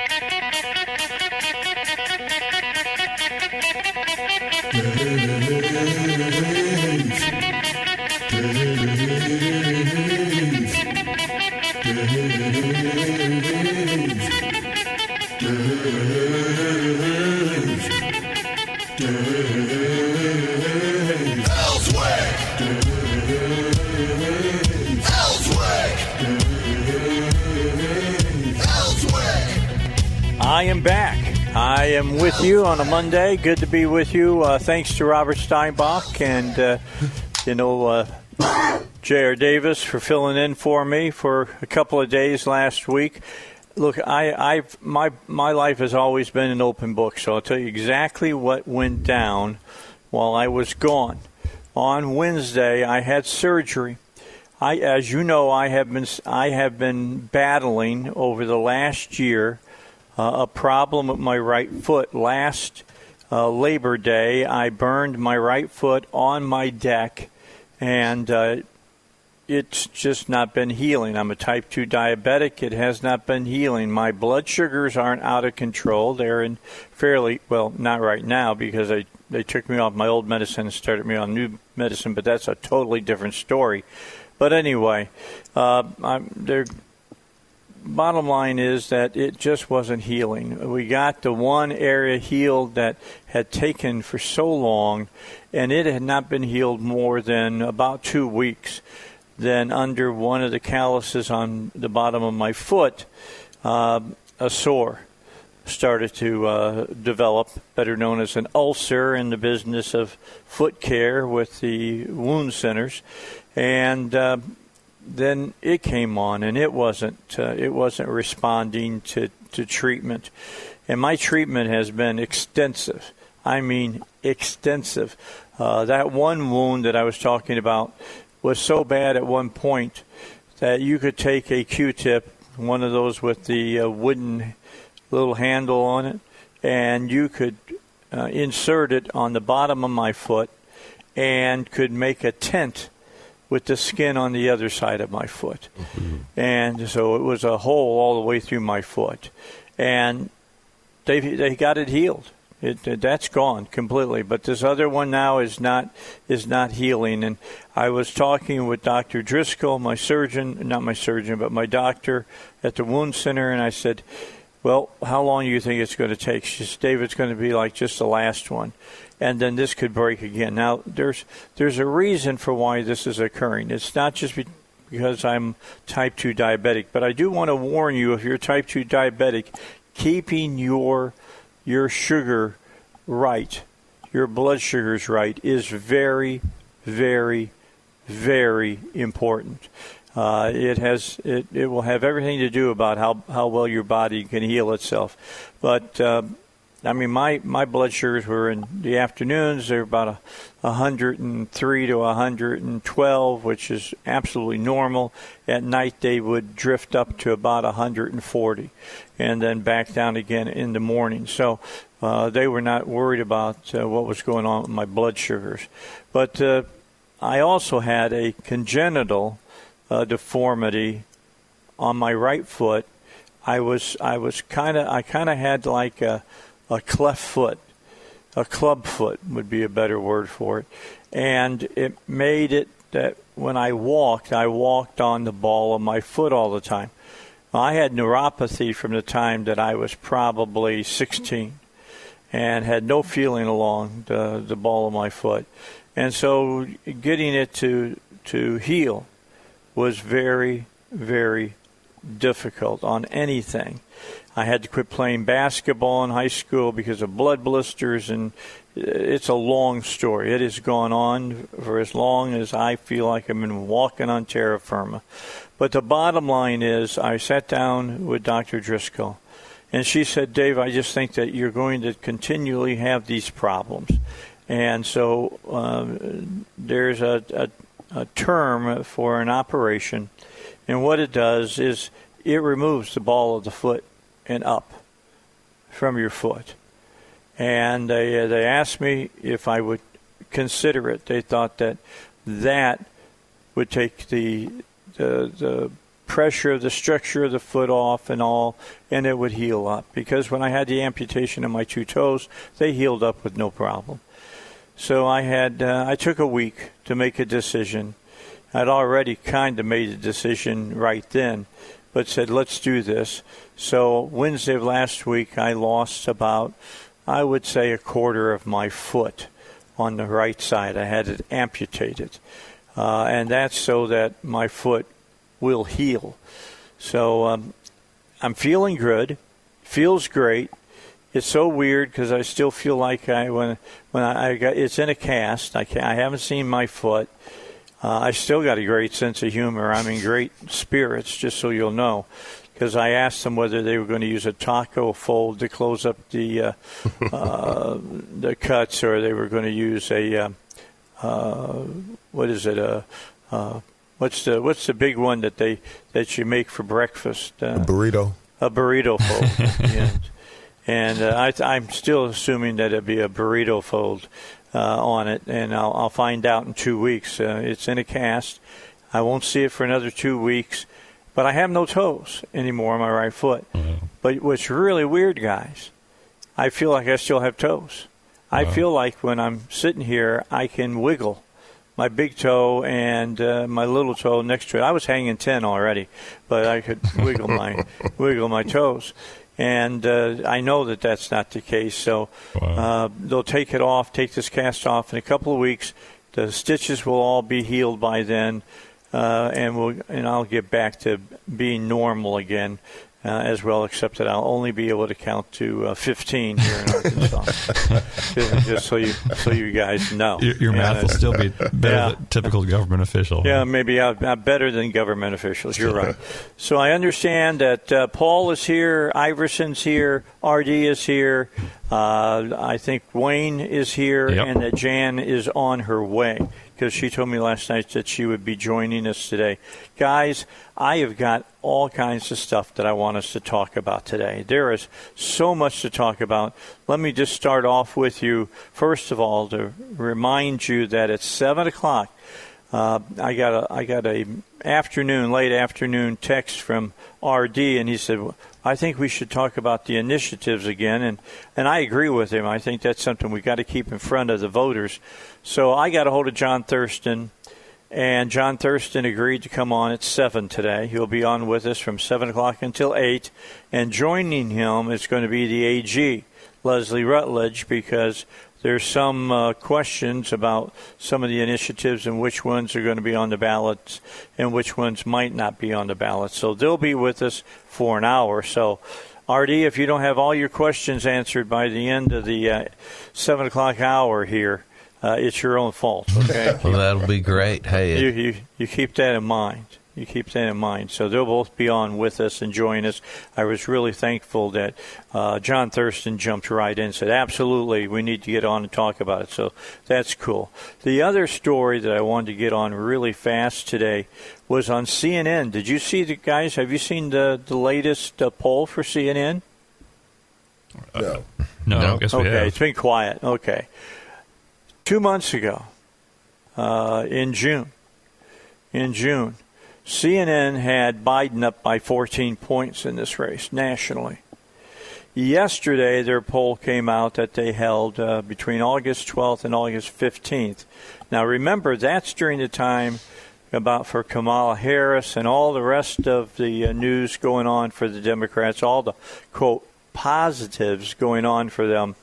I I am with you on a Monday. Good to be with you. Uh, thanks to Robert Steinbach and, uh, you know, uh, J.R. Davis for filling in for me for a couple of days last week. Look, I, I've my my life has always been an open book, so I'll tell you exactly what went down while I was gone. On Wednesday, I had surgery. I, as you know, I have been I have been battling over the last year uh, a problem with my right foot. Last uh, Labor Day, I burned my right foot on my deck, and uh, it's just not been healing. I'm a type 2 diabetic. It has not been healing. My blood sugars aren't out of control. They're in fairly, well, not right now because I, they took me off my old medicine and started me on new medicine, but that's a totally different story. But anyway, uh, I'm, they're bottom line is that it just wasn't healing. We got the one area healed that had taken for so long, and it had not been healed more than about two weeks. Then, under one of the calluses on the bottom of my foot, uh, a sore started to uh, develop, better known as an ulcer in the business of foot care with the wound centers. And uh, then it came on, and it wasn't uh, it wasn't responding to, to treatment. And my treatment has been extensive. I mean, extensive. Uh, that one wound that I was talking about was so bad at one point that you could take a Q-tip, one of those with the uh, wooden little handle on it, and you could uh, insert it on the bottom of my foot and could make a tent with the skin on the other side of my foot. Mm-hmm. And so it was a hole all the way through my foot. And they, they got it healed. It, that's gone completely. But this other one now is not is not healing. And I was talking with Dr. Driscoll, my surgeon, not my surgeon, but my doctor at the wound center, and I said, "Well, how long do you think it's going to take?" She said, "Dave, it's going to be like just the last one." And then this could break again. Now, there's there's a reason for why this is occurring. It's not just because I'm type 2 diabetic, but I do want to warn you if you're type 2 diabetic, keeping your your sugar right, your blood sugars right is very very very important. Uh, it has it, it will have everything to do about how, how well your body can heal itself. But uh, I mean, my, my blood sugars were in the afternoons, they're about a, 103 to 112, which is absolutely normal. At night, they would drift up to about 140 and then back down again in the morning. So uh, they were not worried about uh, what was going on with my blood sugars. But uh, I also had a congenital uh, deformity on my right foot. I was I was kind of I kind of had like a a cleft foot, a club foot would be a better word for it, and it made it that when I walked, I walked on the ball of my foot all the time. I had neuropathy from the time that I was probably 16 and had no feeling along the, the ball of my foot. And so getting it to, to heal was very, very difficult on anything. I had to quit playing basketball in high school because of blood blisters, and it's a long story. It has gone on for as long as I feel like I've been walking on terra firma. But the bottom line is, I sat down with Dr. Driscoll, And she said, Dave, I just think that you're going to continually have these problems. And so um, there's a, a, a term for an operation, and what it does is it removes the ball of the foot and up from your foot. And they, they asked me if I would consider it. They thought that that would take the, the, the pressure of the structure of the foot off and all, and it would heal up. Because when I had the amputation of my two toes, they healed up with no problem. So I had uh, I took a week to make a decision. I'd already kind of made a decision right then, but said let's do this. So Wednesday of last week, I lost about I would say a quarter of my foot on the right side. I had it amputated, uh, and that's so that my foot will heal. So um, I'm feeling good, feels great. It's so weird because I still feel like I when when I, I got it's in a cast. I can I haven't seen my foot. Uh, I still got a great sense of humor. I'm in great spirits, just so you'll know, because I asked them whether they were going to use a taco fold to close up the uh, uh, the cuts, or they were going to use a uh, uh, what is it a uh, What's the what's the big one that they that you make for breakfast? Uh, a burrito. A burrito fold. And uh, I, am still assuming that it'd be a burrito fold on it, and I'll, I'll, find out in two weeks. Uh, it's in a cast. I won't see it for another two weeks, but I have no toes anymore on my right foot. Mm-hmm. But what's really weird, guys, I feel like I still have toes. I feel like when I'm sitting here, I can wiggle my big toe and uh, my little toe next to it. I was hanging ten already, but I could wiggle my wiggle my toes. And uh, I know that that's not the case. So wow. uh, they'll take it off, take this cast off in a couple of weeks. The stitches will all be healed by then, uh, and we'll and I'll get back to being normal again uh, as well, except that I'll only be able to count to uh, 15 here in Arkansas. just, just, so you so you guys know. Your, your math will still be better yeah. than typical government official. Yeah, maybe I'm, I'm better than government officials. You're right. So I understand that uh, Paul is here, Iverson's here, RD is here. Uh, I think Wayne is here, yep. and that Jan is on her way because she told me last night that she would be joining us today. Guys, I have got all kinds of stuff that I want us to talk about today. There is so much to talk about. Let me just start off with you, first of all, to remind you that at 7 o'clock, uh, I got a I got a afternoon, late afternoon text from RD, and he said, "I think we should talk about the initiatives again." And and I agree with him. I think that's something we got to keep in front of the voters. So I got a hold of John Thurston, and John Thurston agreed to come on at seven today. He'll be on with us from seven o'clock until eight, and joining him is going to be the AG. Leslie Rutledge because there's some uh, questions about some of the initiatives and which ones are going to be on the ballots and which ones might not be on the ballot. So they'll be with us for an hour. So, RD, if you don't have all your questions answered by the end of the uh, 7 o'clock hour here, uh, it's your own fault. Okay. well, that'll be great. Hey, you, you, you keep that in mind you keep that in mind. So they'll both be on with us and join us. I was really thankful that uh, John Thurston jumped right in and said, absolutely, we need to get on and talk about it. So that's cool. The other story that I wanted to get on really fast today was on CNN. Did you see the guys? Have you seen the, the latest uh, poll for CNN? No. No, no. I guess we okay, have. it's been quiet. Okay. Two months ago, uh, in June, in June, CNN had Biden up by 14 points in this race nationally. Yesterday, their poll came out that they held uh, between August 12th and August 15th. Now, remember, that's during the time about for Kamala Harris and all the rest of the uh, news going on for the Democrats, all the quote positives going on for them.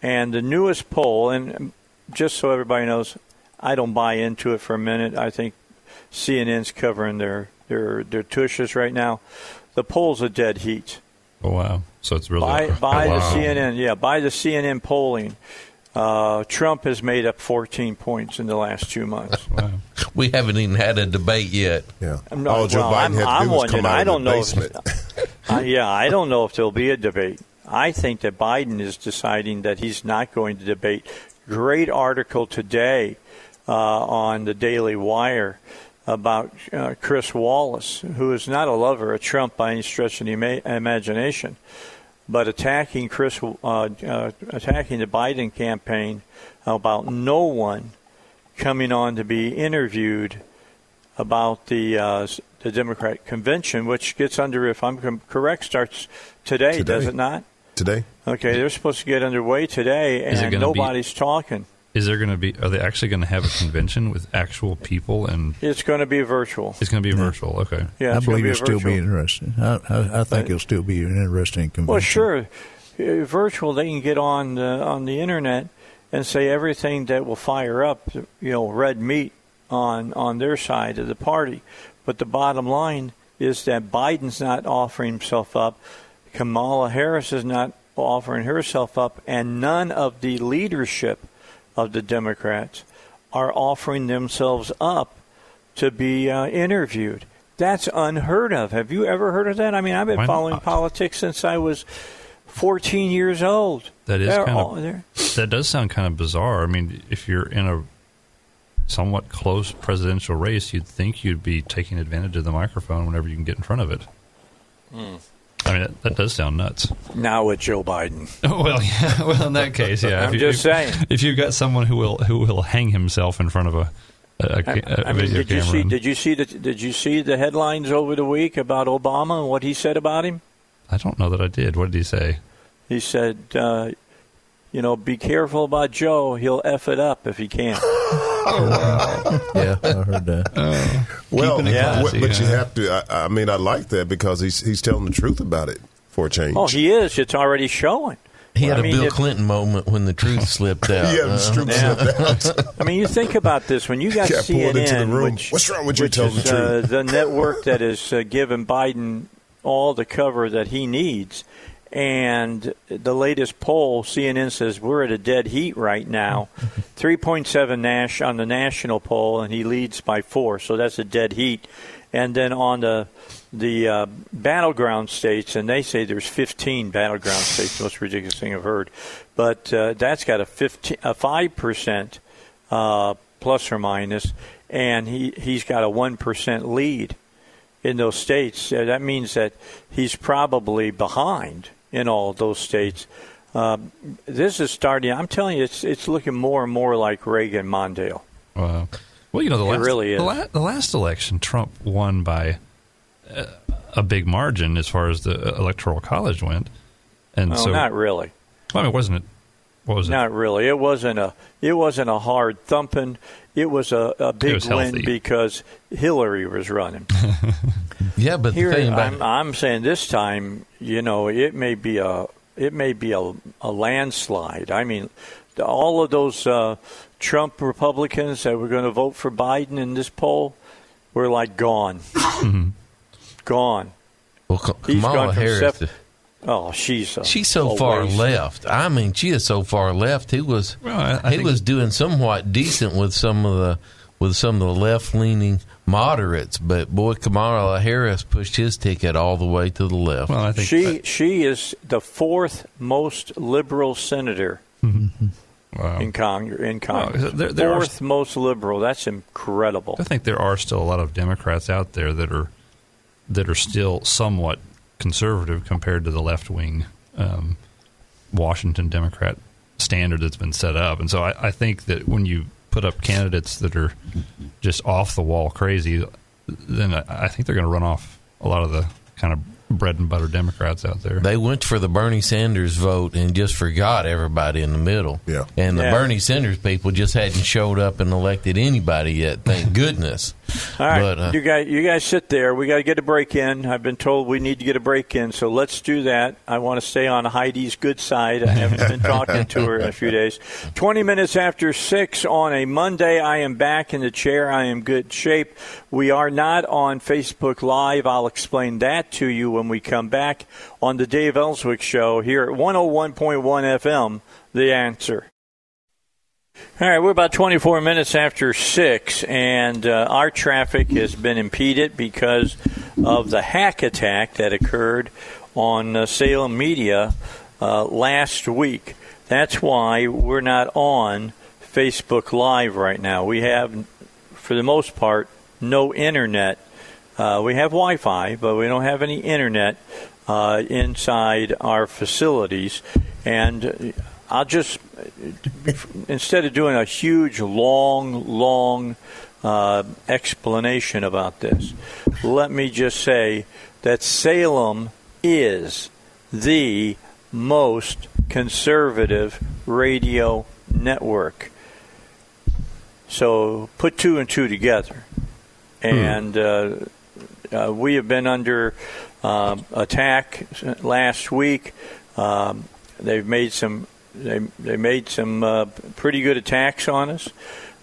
And the newest poll, and just so everybody knows, I don't buy into it for a minute. I think CNN's covering their their their tushes right now. The poll's a dead heat. Oh wow! So it's really by, by oh, wow. the CNN. Yeah, by the CNN polling, uh, Trump has made up 14 points in the last two months. wow. We haven't even had a debate yet. Yeah. No, All Joe well, Biden I'm, had to I'm do was come out I don't know. If, Uh, yeah, I don't know if there'll be a debate. I think that Biden is deciding that he's not going to debate. Great article today uh, on the Daily Wire about uh, Chris Wallace, who is not a lover of Trump by any stretch of the ima- imagination, but attacking Chris, uh, uh, attacking the Biden campaign about no one coming on to be interviewed about the uh, the Democratic convention, which gets under, if I'm correct, starts today, Today. does it not? Today? Okay, they're supposed to get underway today, and gonna be- nobody's talking. Is there going to be? Are they actually going to have a convention with actual people? And It's going to be virtual. it's going to be virtual. Okay. Yeah, I believe it'll still be interesting. I, I, I think But- it'll still be an interesting convention. Well, sure. Uh, Virtual, they can get on the, on the internet and say everything that will fire up, you know, red meat on on their side of the party. But the bottom line is that Biden's not offering himself up, Kamala Harris is not offering herself up, and none of the leadership of the Democrats are offering themselves up to be uh, interviewed. That's unheard of. Have you ever heard of that? I mean, I've been Why following not? politics since I was 14 years old. That is They're kind all- of that does sound kind of bizarre. I mean, if you're in a somewhat close presidential race, you'd think you'd be taking advantage of the microphone whenever you can get in front of it. Hmm. I mean, that, that does sound nuts. now with Joe Biden. well, yeah. Well, in that case, yeah. I'm if you, just if, saying. If you've got someone who will who will hang himself in front of a a, a, a I mean, video did you see? Did you see the? Did you see the headlines over the week about Obama and what he said about him? I don't know that I did. What did he say? He said, uh, "You know, be careful about Joe. He'll f it up if he can." yeah, I heard that. Well, Keeping it Yeah. but, classy, but you have to. I, I mean, I like that because he's he's telling the truth about it for a change. oh, he is. It's already showing. He had I a mean, Bill if- Clinton moment when the truth slipped out. yeah, the Uh, truth slipped out. I mean, you think about this when you got Got pulled into the CNN, room. which, What's wrong with you? which Tell is the truth. uh, the network that is uh, giving Biden all the cover that he needs. And the latest poll, CNN says we're at a dead heat right now, 3.7 Nash on the national poll, and he leads by four, so that's a dead heat. And then on the the uh, battleground states, and they say there's 15 battleground states, most ridiculous thing I've heard, but uh, that's got a 15, a five percent uh, plus or minus, and he he's got a one percent lead in those states. Uh, that means that he's probably behind in all those states. Um, this is starting. I'm telling you, it's it's looking more and more like Reagan Mondale. Wow. Well, you know, the It last, really. The, la- the last election, Trump won by uh, a big margin as far as the electoral college went, and Well, so not really. well, I mean, wasn't it? What was it? Not really. It wasn't a. It wasn't a hard thumping. It was a, a big was win because Hillary was running. yeah, but the Here, thing about I'm, I'm saying this time, you know, it may be a it may be a, a landslide. I mean, all of those uh, Trump Republicans that were going to vote for Biden in this poll were like gone, gone. well, Ka- He's Kamala gone from Harris, sep- Oh, she's a, she's so far waste. left. I mean, she is so far left. He was Well, I- I he was doing somewhat decent with some of the with some of the left leaning moderates, but boy, Kamala Harris pushed his ticket all the way to the left. Well, I think She she is the fourth most liberal senator mm-hmm. wow. in Congress. In Congress, there- there are- fourth most liberal. That's incredible. I think there are still a lot of Democrats out there that are that are still somewhat conservative compared to the left wing um, Washington Democrat standard that's been set up. And so I, I think that when you put up candidates that are just off the wall crazy, then I, I think they're going to run off a lot of the kind of bread and butter Democrats out there. They went for the Bernie Sanders vote and just forgot everybody in the middle. Yeah. And the Yeah. Bernie Sanders people just hadn't showed up and elected anybody yet. Thank goodness. All right, But, uh, you guys, you guys sit there. We got to get a break in. I've been told we need to get a break in, so let's do that. I want to stay on Heidi's good side. I haven't been talking to her in a few days. Twenty minutes after six on a Monday, I am back in the chair. I am good shape. We are not on Facebook Live. I'll explain that to you when we come back on the Dave Elswick Show here at 101.1 FM. The answer. All right, we're about 24 minutes after 6, and uh, our traffic has been impeded because of the hack attack that occurred on uh, Salem Media uh, last week. That's why we're not on Facebook Live right now. We have, for the most part, no internet. Uh, we have Wi Fi, but we don't have any internet uh, inside our facilities. And I'll just, instead of doing a huge, long, long uh, explanation about this, let me just say that Salem is the most conservative radio network. So put two and two together. And uh, uh, we have been under uh, attack last week. Um, they've made some they, they made some uh, pretty good attacks on us.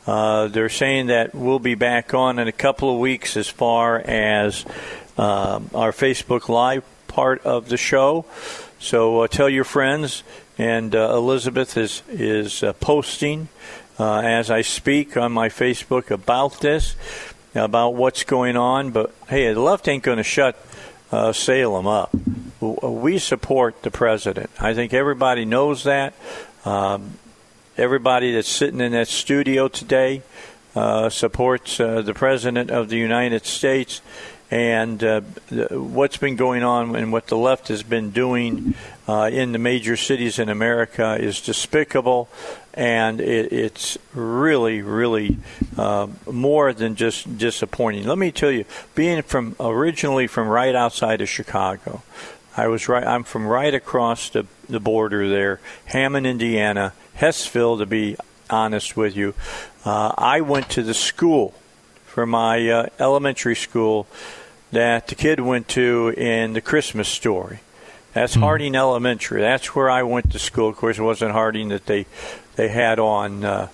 Uh, they're saying that we'll be back on in a couple of weeks as far as uh, our Facebook Live part of the show. So uh, tell your friends. And uh, Elizabeth is is uh, posting as I speak on my Facebook about this, about what's going on. But hey, the left ain't going to shut uh, Salem up. We support the president. I think everybody knows that. Um, everybody that's sitting in that studio today uh, supports uh, the president of the United States. And uh, what's been going on and what the left has been doing uh, in the major cities in America is despicable, and it, it's really, really uh, more than just disappointing. Let me tell you, being from originally from right outside of Chicago, I was right. I'm from right across the, the border there, Hammond, Indiana, Hessville, to be honest with you. Uh, I went to the school for my uh, elementary school that the kid went to in the Christmas story. That's Hmm. Harding Elementary. That's where I went to school. Of course, it wasn't Harding that they they had on uh,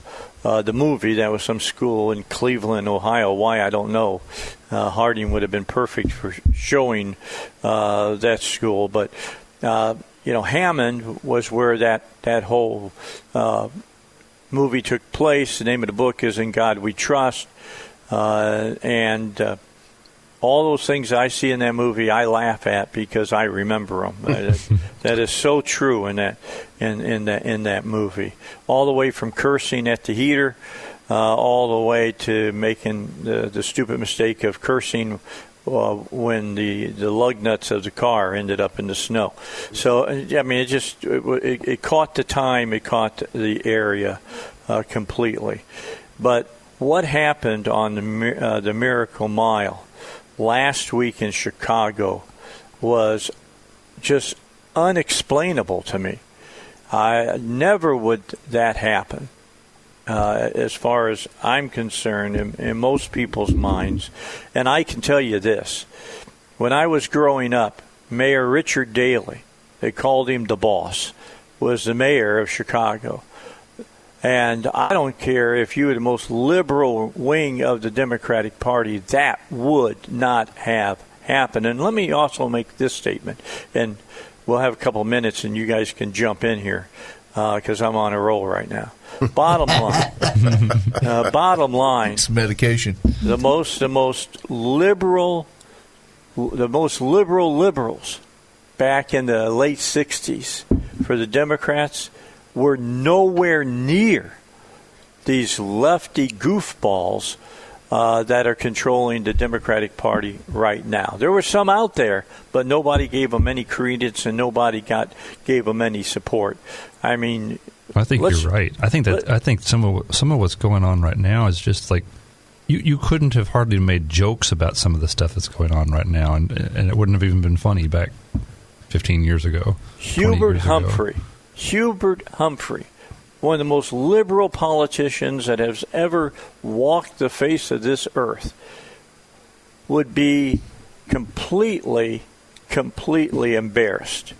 uh, the movie. That was some school in Cleveland, Ohio. Why I don't know. Uh, Harding would have been perfect for showing uh, that school, but uh, you know Hammond was where that that whole uh, movie took place. The name of the book is "In God We Trust," uh, and uh, all those things I see in that movie, I laugh at because I remember them. that, that is so true in that in in that in that movie. All the way from cursing at the heater, uh, all the way to making the, the stupid mistake of cursing. Uh, when the, the lug nuts of the car ended up in the snow, so uh, I mean, it just it, it, it caught the time, it caught the area uh, completely. But what happened on the uh, the Miracle Mile? last week in Chicago was just unexplainable to me. I never would that happen, uh, as far as I'm concerned, in, in most people's minds. And I can tell you this: when I was growing up, Mayor Richard Daley, they called him the boss, was the mayor of Chicago. And I don't care if you were the most liberal wing of the Democratic Party, that would not have happened. And let me also make this statement, and we'll have a couple of minutes, and you guys can jump in here because I'm on a roll right now. Bottom line, uh, bottom line, It's medication. the most the most liberal the most liberal liberals back in the late 60s for the Democrats were nowhere near these lefty goofballs uh, that are controlling the Democratic Party right now. There were some out there, but nobody gave them any credence and nobody got gave them any support. I mean, I think you're right. I think that I think some of some of what's going on right now is just like you you couldn't have hardly made jokes about some of the stuff that's going on right now, and and it wouldn't have even been funny back 15 years ago. Hubert years ago. Hubert Humphrey, one of the most liberal politicians that has ever walked the face of this earth, would be completely, completely embarrassed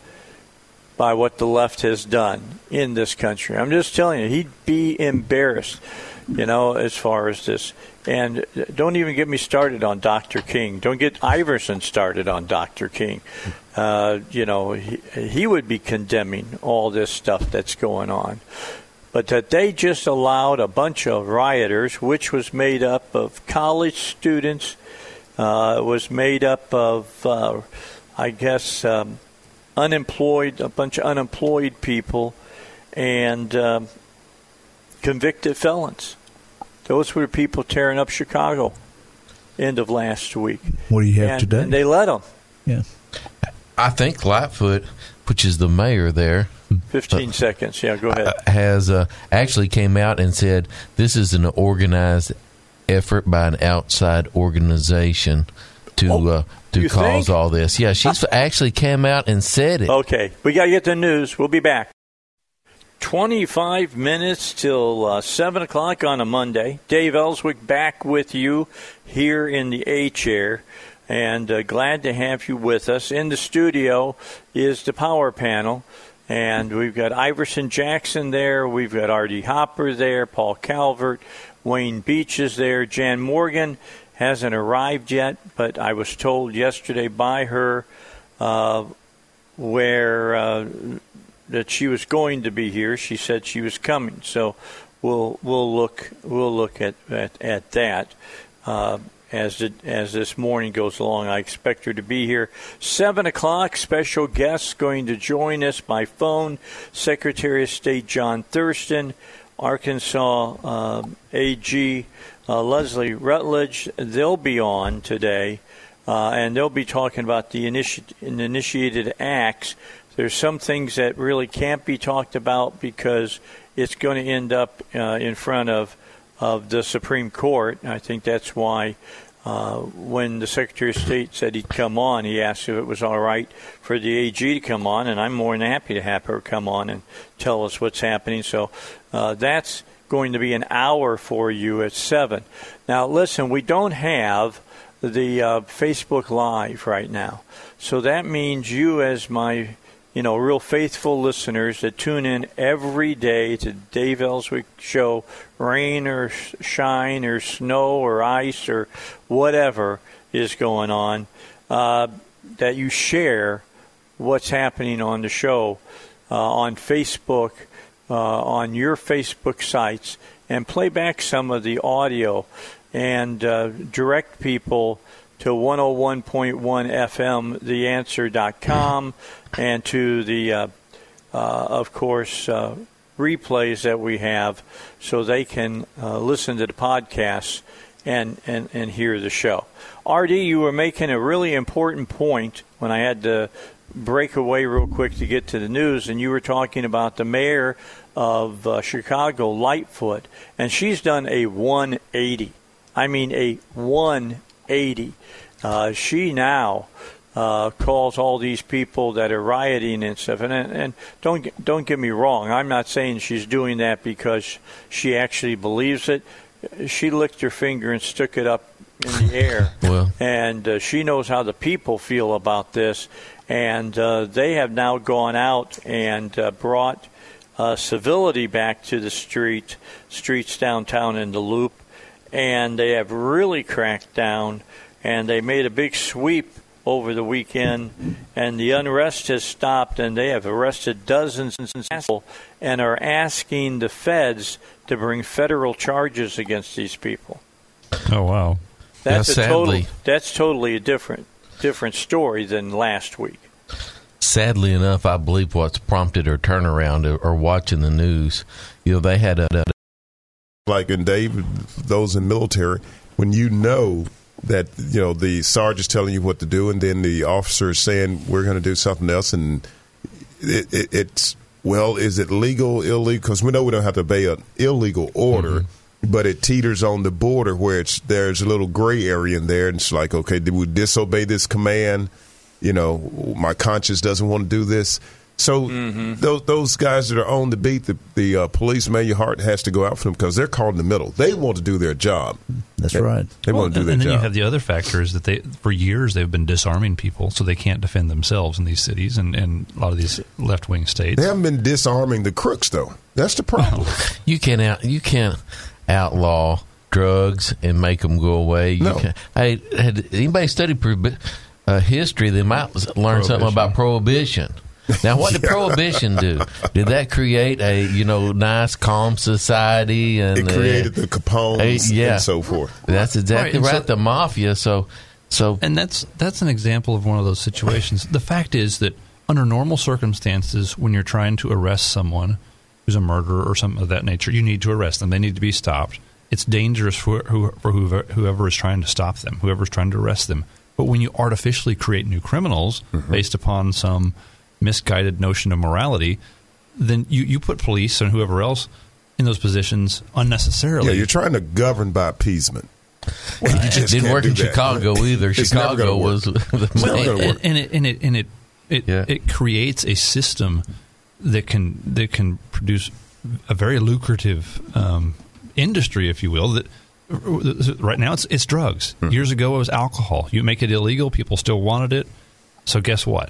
by what the left has done in this country. I'm just telling you, he'd be embarrassed, you know, as far as this. And don't even get me started on Dr. King. Don't get Iverson started on Dr. King. Uh, you know, he, he would be condemning all this stuff that's going on. But that they just allowed a bunch of rioters, which was made up of college students, uh, was made up of, uh, I guess, um, unemployed, a bunch of unemployed people, and um, convicted felons. Those were the people tearing up Chicago end of last week. What do you have and, today? And they let them. yeah. I think Lightfoot, which is the mayor there, 15 seconds. Yeah, go ahead. uh, has uh, actually came out and said this is an organized effort by an outside organization to Oh, uh, to you cause think? all this. Yeah, she's actually came out and said it. Okay, we got to get the news. We'll be back. 25 minutes till uh, 7 o'clock on a Monday. Dave Elswick back with you here in the A chair. And uh, glad to have you with us. In the studio is the power panel. And we've got Iverson Jackson there. We've got RD Hopper there. Paul Calvert. Wayne Beech is there. Jan Morgan hasn't arrived yet, but I was told yesterday by her uh, where uh, that she was going to be here. She said she was coming, so we'll we'll look we'll look at at, at that. Uh, as it, as this morning goes along, I expect her to be here. Seven o'clock. Special guests going to join us by phone. Secretary of State John Thurston, Arkansas uh, AG uh, Leslie Rutledge. They'll be on today, uh, and they'll be talking about the initi- initiated acts. There's some things that really can't be talked about because it's going to end up uh, in front of of the Supreme Court. I think that's why uh, when the Secretary of State said he'd come on, he asked if it was all right for the AG to come on, and I'm more than happy to have her come on and tell us what's happening. So uh, that's going to be an hour for you at 7. Now, listen, we don't have the uh, Facebook Live right now. So that means you, as my you know, real faithful listeners that tune in every day to Dave Elswick show, rain or shine or snow or ice or whatever is going on, uh, that you share what's happening on the show uh, on Facebook, uh, on your Facebook sites, and play back some of the audio and uh, direct people to 101.1 FM, theanswer.com, and to the, uh, uh, of course, uh, replays that we have so they can uh, listen to the podcasts and, and, and hear the show. RD, you were making a really important point when I had to break away real quick to get to the news, and you were talking about the mayor of uh, Chicago, Lightfoot, and she's done a 180. I mean, a 180. Uh, she now uh, calls all these people that are rioting and stuff. And, and don't get- don't get me wrong. I'm not saying she's doing that because she actually believes it. She licked her finger and stuck it up in the air. Well. and uh, she knows how the people feel about this. And uh, they have now gone out and uh, brought uh, civility back to the street streets downtown in the Loop, and they have really cracked down. And they made a big sweep over the weekend, and the unrest has stopped, and they have arrested dozens of people and are asking the feds to bring federal charges against these people. Oh wow. That's Yeah, a total. That's totally a different different story than last week. Sadly enough, I believe what's prompted her turnaround or, or watching the news. You know, they had a like in David, those in military, when you know that you know the sergeant's telling you what to do, and then the officer is saying we're going to do something else, and it, it, it's well, is it legal, illegal? Because we know we don't have to obey an illegal order, mm-hmm. but it teeters on the border where it's there's a little gray area in there, and it's like, okay, did we disobey this command? You know, my conscience doesn't want to do this. So those those guys that are on the beat, the the uh, police, man, your heart has to go out for them because they're caught in the middle. They want to do their job. That's right. They want to do and, their and then you have the other factor is that they for years they've been disarming people so they can't defend themselves in these cities and, and a lot of these left wing states. they haven't been disarming the crooks though. That's the problem. you can't out you can't outlaw drugs and make them go away. You No. can, hey, had anybody studied prohibi- uh, history? They might learn something about prohibition. Now, what did prohibition do? Did that create a you know nice, calm society? And It uh, created the Capones Hey, yeah. and so forth. That's exactly Right, right. so- the mafia. So, so And that's that's an example of one of those situations. The fact is that under normal circumstances, when you're trying to arrest someone who's a murderer or something of that nature, you need to arrest them. They need to be stopped. It's dangerous for, who, for whoever, whoever is trying to stop them, whoever is trying to arrest them. But when you artificially create new criminals Mm-hmm. based upon some misguided notion of morality, then you, you put police and whoever else in those positions unnecessarily. Yeah, you're trying to govern by appeasement. Well, You it just didn't work in that. Chicago either. It's Chicago gonna was the never work. and, and it and it and it it, Yeah. it creates a system that can that can produce a very lucrative um, industry, if you will. That right now it's it's drugs. Hmm. Years ago it was alcohol. You make it illegal, people still wanted it. So guess what?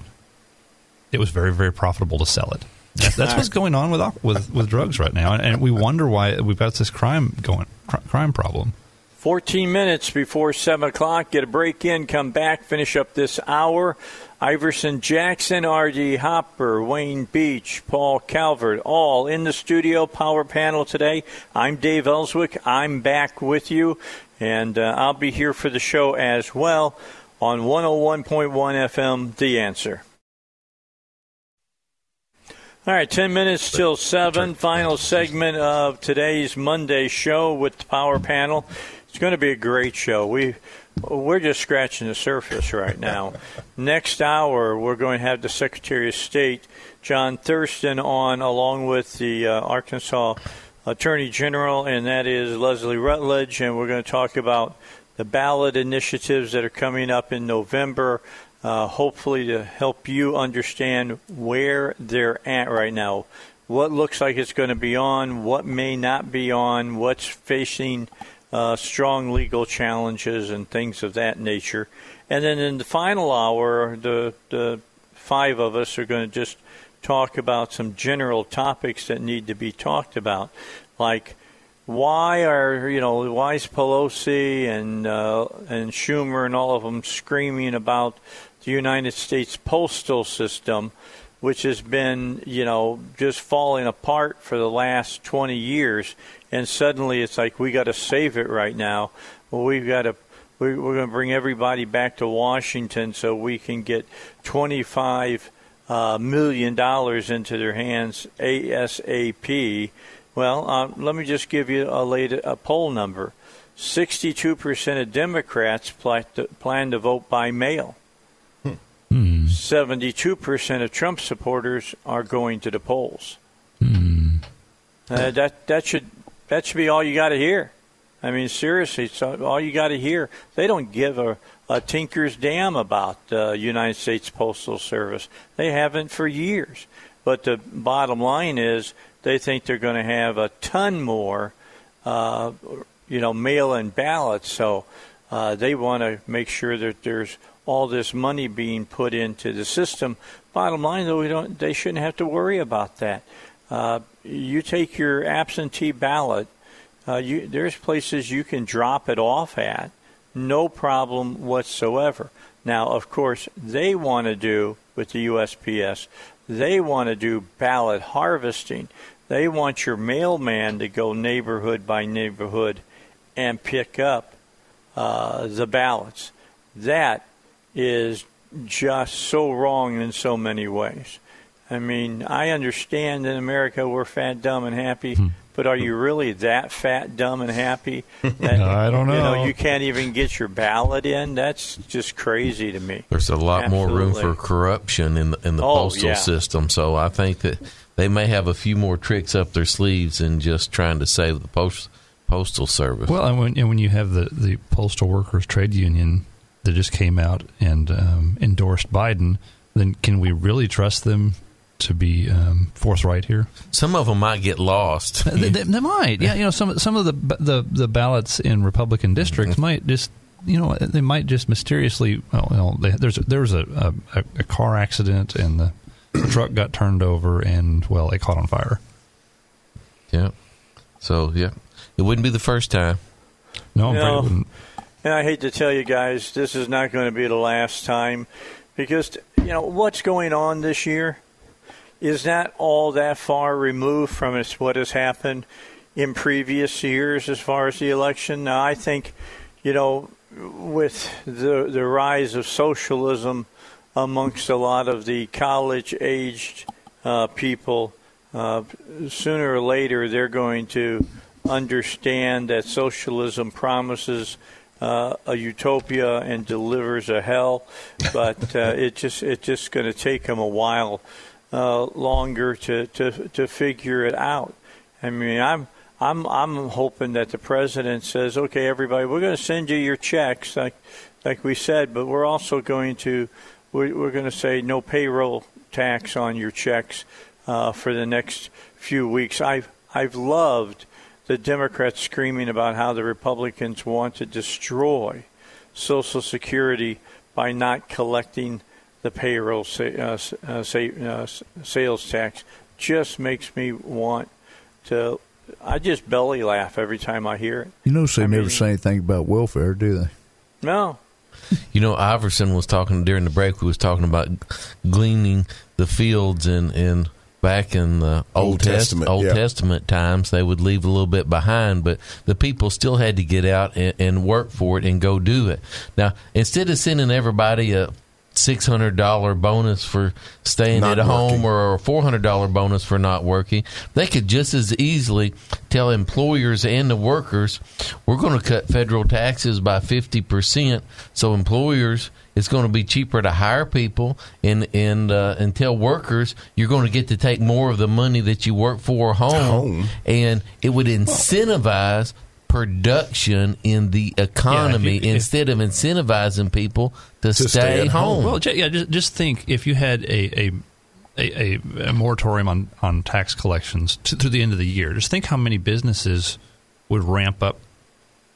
It was very very profitable to sell it. That's, that's what's going on with with with drugs right now, and, and we wonder why we've got this crime going cr- crime problem. 14 minutes before 7 o'clock. Get a break in, come back, finish up this hour. Iverson Jackson, R.D. Hopper, Wayne Beech, Paul Calvert, all in the studio power panel today. I'm Dave Elswick. I'm back with you, and uh, I'll be here for the show as well on 101.1 FM, The Answer. All right, 10 minutes till 7. Final segment of today's Monday show with the power panel. It's going to be a great show. We we're just scratching the surface right now. Next hour, we're going to have the Secretary of State, John Thurston, on along with the uh, Arkansas Attorney General, and that is Leslie Rutledge, and we're going to talk about the ballot initiatives that are coming up in November. Uh, hopefully, to help you understand where they're at right now, what looks like it's going to be on, what may not be on, what's facing uh, strong legal challenges and things of that nature. And then in the final hour, the the five of us are going to just talk about some general topics that need to be talked about, like why are you know why is Pelosi and uh, and Schumer and all of them screaming about the United States postal system, which has been you know just falling apart for the last 20 years, and suddenly it's like we got to save it right now. Well, we've got to. we- We're going to bring everybody back to Washington so we can get 25 uh, million dollars into their hands ASAP. Well, uh, let me just give you a, late, a poll number. 62% of Democrats plan to vote by mail. 72% of Trump supporters are going to the polls. Uh, that that should that should be all you got to hear. I mean, seriously, it's all you got to hear. They don't give a, a tinker's damn about uh, United States Postal Service. They haven't for years. But the bottom line is, they think they're going to have a ton more, uh, you know, mail-in ballots. So uh, they want to make sure that there's all this money being put into the system. Bottom line, though, we don't. They shouldn't have to worry about that. Uh, you take your absentee ballot. Uh, you, there's places you can drop it off at, no problem whatsoever. Now, of course, they want to do with the USPS. They want to do ballot harvesting. They want your mailman to go neighborhood by neighborhood and pick up uh, the ballots. That is just so wrong in so many ways. I mean, I understand in America we're fat, dumb, and happy, hmm. but are you really that fat, dumb, and happy? That, I don't You know. know, you can't even get your ballot in. That's just crazy to me. There's a lot more room for corruption in the, in the Oh, postal yeah. system. So I think that they may have a few more tricks up their sleeves than just trying to save the post, postal service. Well, and when, and when you have the, the Postal Workers Trade Union that just came out and um, endorsed Biden, then can we really trust them to be um, forthright here? Some of them might get lost. they, they, they might, yeah. You know, some some of the the the ballots in Republican districts might just. You know, they might just mysteriously. Well, well they, there's there was a, a, a car accident and the, the truck got turned over and well, it caught on fire. Yeah. So yeah, it wouldn't be the first time. No, I'm afraid No. And I hate to tell you guys, this is not going to be the last time because, you know, what's going on this year is not all that far removed from what has happened in previous years as far as the election. Now, I think, you know, with the, the rise of socialism amongst a lot of the college-aged uh, people. Uh, sooner or later, they're going to understand that socialism promises uh, a utopia and delivers a hell, but uh, it just it's just going to take them a while uh, longer to, to to figure it out. I mean, I'm I'm I'm hoping that the president says, "Okay, everybody, we're going to send you your checks, like like we said, but we're also going to we're, we're going to say no payroll tax on your checks uh, for the next few weeks." I've I've loved the Democrats screaming about how the Republicans want to destroy Social Security by not collecting the payroll sa- uh, uh, sa- uh, sales tax just makes me want to. I just belly laugh every time I hear it. You notice they I never mean- say anything about welfare, do they? No, You know, Iverson was talking during the break. We was talking about gleaning the fields and and back in the Old, Test- Testament, Old yeah. Testament times, they would leave a little bit behind, but the people still had to get out and, and work for it and go do it. Now, instead of sending everybody a six hundred dollar bonus for staying Not at home or a four hundred dollar bonus for not working, they could just as easily tell employers and the workers, we're going to cut federal taxes by fifty percent. So employers, it's going to be cheaper to hire people, and and uh, and tell workers you're going to get to take more of the money that you work for home, Home. and it would incentivize production in the economy if you- if- instead of incentivizing people to, stay stay, at home. home. Well, yeah, just, just think if you had a a, a, a, a moratorium on, on tax collections to, through the end of the year, just think how many businesses would ramp up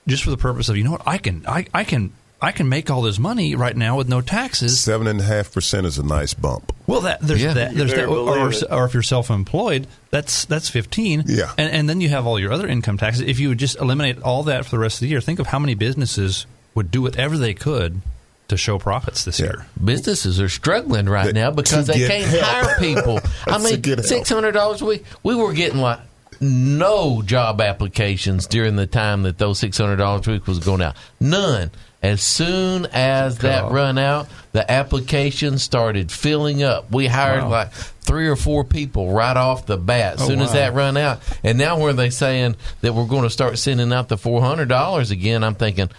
just for the purpose of you know what I can I, I can I can make all this money right now with no taxes. Seven and a half percent is a nice bump. Well, that there's Yeah. that there's that, or, or if you're self-employed, that's that's 15. Yeah. and, and then you have all your other income taxes. If you would just eliminate all that for the rest of the year, think of how many businesses would do whatever they could to show profits this Yeah. year. businesses are struggling right To- now because they can't help. hire people. I mean, six hundred dollars a week. We were getting like no job applications during the time that those six hundred dollars a week was going out. None. As soon as that run out, the applications started filling up. We hired Wow. like three or four people right off the bat. As Oh, soon as that run out, and now where they saying that we're going to start sending out the four hundred dollars again, I'm thinking,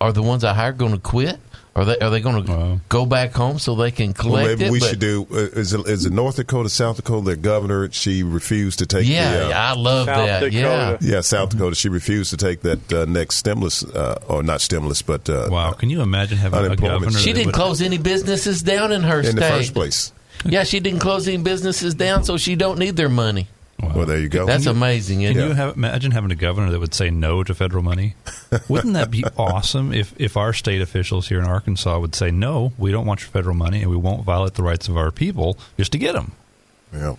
are the ones I hired going to quit? Are they are they going to Wow. go back home so they can collect Well, collect maybe it? we But- should do. Uh, is, it, is it North Dakota, South Dakota? Their governor, she refused to take. Yeah, the, uh, I love South that. Dakota. Yeah. yeah, South Dakota. She refused to take that uh, next stimulus, uh, or not stimulus, but uh, Wow, can you imagine having a Unemployment. governor? She didn't close any businesses down in her in state. the first place. Yeah, she didn't close any businesses down, so she don't need their money. Wow. Well, there you go. That's amazing. Can Isn't you have, imagine having a governor that would say no to federal money? Wouldn't that be awesome if, if our state officials here in Arkansas would say, no, we don't want your federal money and we won't violate the rights of our people just to get them? yeah.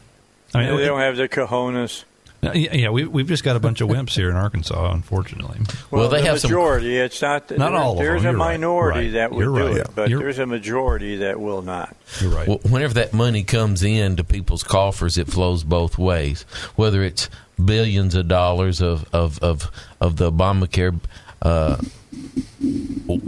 I mean, they don't have the cojones. Yeah, yeah we, we've just got a bunch of wimps here in Arkansas, unfortunately. Well, they the have some- majority. It's not. Not there- all of There's a you're minority Right. that would You're do right. it, but You're- there's a majority that will not. You're right. Well, whenever that money comes in to people's coffers, it flows both ways. Whether it's billions of dollars of of of, of the Obamacare. Uh,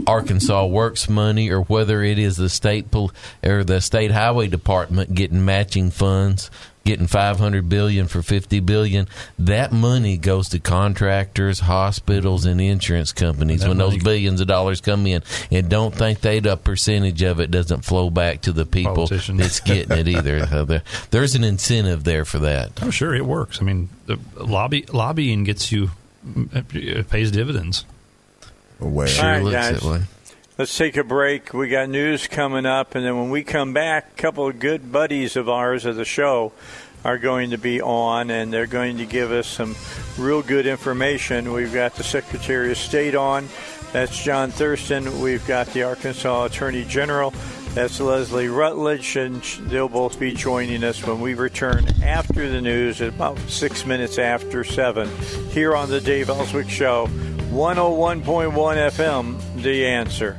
Arkansas Works money, or whether it is the state pol- or the state highway department getting matching funds, getting five hundred billion for fifty billion, that money goes to contractors, hospitals, and insurance companies. When those billions of dollars come in, and don't think that a percentage of it doesn't flow back to the people that's getting it either. Uh, there- there's an incentive there for that. Oh, sure, it works. I mean, the lobby lobbying gets you it pays dividends. Well, Sure All right, looks guys. that way. Let's take a break. We got news coming up, and then when we come back, a couple of good buddies of ours of the show are going to be on, and they're going to give us some real good information. We've got the Secretary of State on. That's John Thurston. We've got the Arkansas Attorney General. That's Leslie Rutledge, and they'll both be joining us when we return after the news at about six minutes after seven here on the Dave Elswick Show, 101.1 FM, The Answer.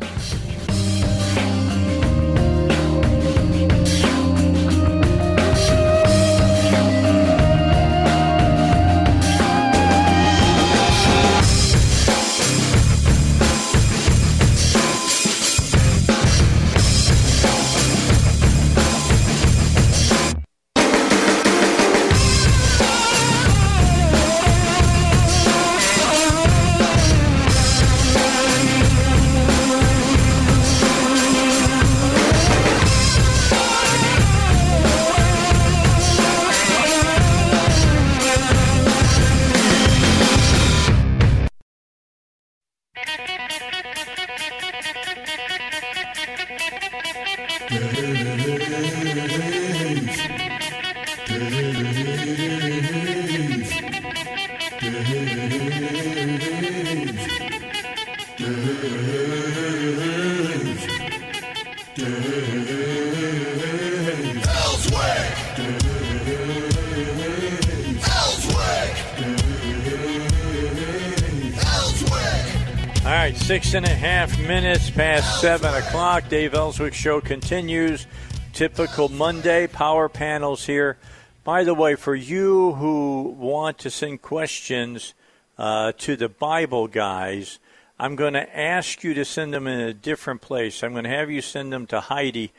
Six and a half minutes past seven o'clock. Dave Elswick Show continues. Typical Monday power panels here. By the way, for you who want to send questions uh, to the Bible guys, I'm going to ask you to send them in a different place. I'm going to have you send them to Heidi.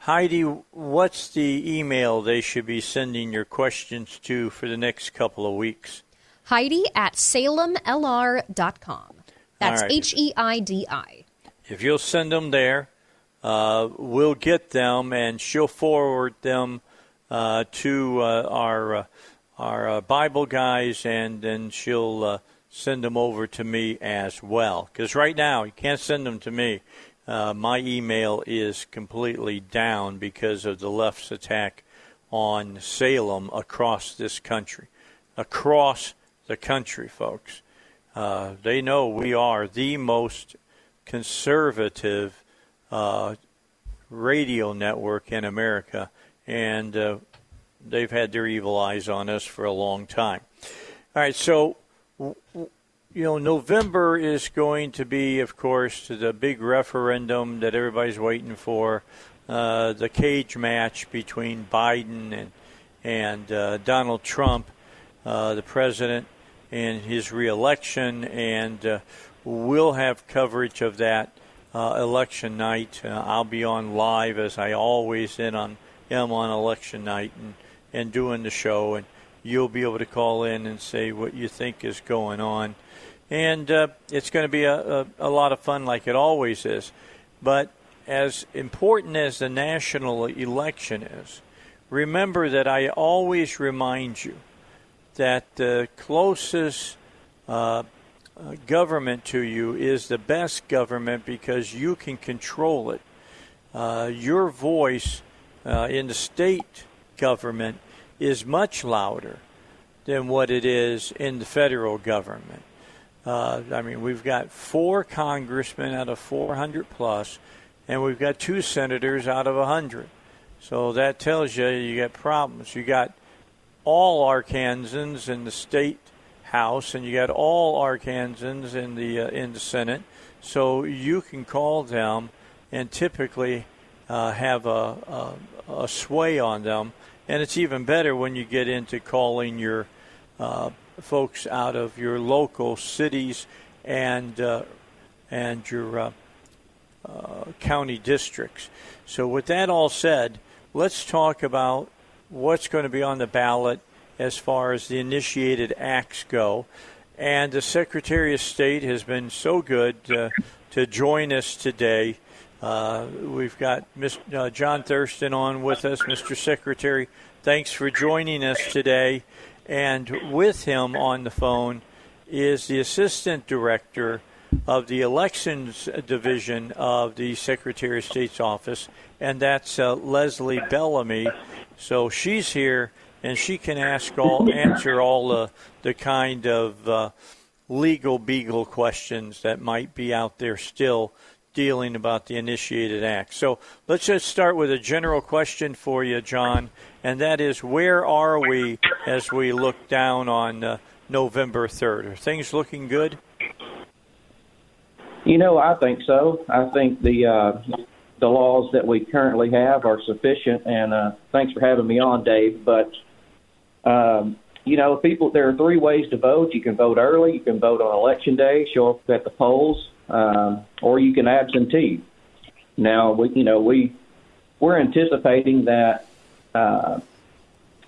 Heidi, what's the email they should be sending your questions to for the next couple of weeks? Heidi at salemlr.com. That's. H E I D I. If you'll send them there, uh, we'll get them, and she'll forward them uh, to uh, our uh, our uh, Bible guys, and then she'll uh, send them over to me as well. Because right now you can't send them to me. Uh, my email is completely down because of the left's attack on Salem across this country, across the country, folks. Uh, they know we are the most conservative uh, radio network in America, and uh, they've had their evil eyes on us for a long time. All right, so you know, November is going to be, of course, the big referendum that everybody's waiting for, uh, the cage match between Biden and and uh, Donald Trump, uh, the president, and his reelection, and uh, we'll have coverage of that uh, election night. Uh, I'll be on live as I always in on am on election night and and doing the show, and you'll be able to call in and say what you think is going on, and uh, it's going to be a, a, a lot of fun like it always is. But as important as the national election is, remember that I always remind you that the closest uh, government to you is the best government because you can control it. Uh, your voice uh, in the state government is much louder than what it is in the federal government. Uh, I mean, we've got four congressmen out of 400 plus, and we've got two senators out of 100. So that tells you you got problems. You got all Arkansans in the state house, and you got all Arkansans in the uh, in the Senate. So you can call them, and typically uh, have a, a, a sway on them. And it's even better when you get into calling your uh, folks out of your local cities and uh, and your uh, uh, county districts. So, with that all said, let's talk about what's going to be on the ballot as far as the initiated acts go. And the Secretary of State has been so good uh, to join us today. Uh, we've got Ms., uh, John Thurston on with us, Mr. Secretary. Thanks for joining us today. And with him on the phone is the Assistant Director of the Elections Division of the Secretary of State's office, and that's uh, Leslie Bellamy. So she's here, and she can ask all, answer all the the kind of uh, legal beagle questions that might be out there still dealing about the initiated act. So let's just start with a general question for you, John, and that is where are we as we look down on uh, November 3rd? Are things looking good? You know, I think so. I think the uh, the laws that we currently have are sufficient, and uh, thanks for having me on, Dave. But um, you know, people, there are three ways to vote. You can vote early, you can vote on election day, show up at the polls, um, or you can absentee. Now, we, you know, we we're anticipating that, uh,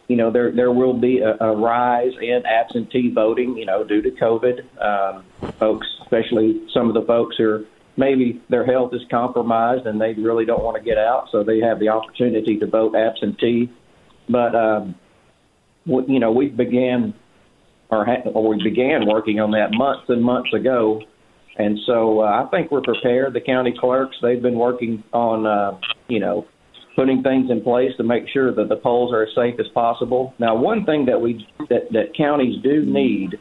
you know, there there will be a, a rise in absentee voting, you know, due to COVID. Um, folks, especially some of the folks who are maybe their health is compromised and they really don't want to get out, so they have the opportunity to vote absentee. But um, you know, we began or, or we began working on that months and months ago, and so uh, I think we're prepared. The county clerks they've been working on uh, you know putting things in place to make sure that the polls are as safe as possible. Now, one thing that we that, that counties do need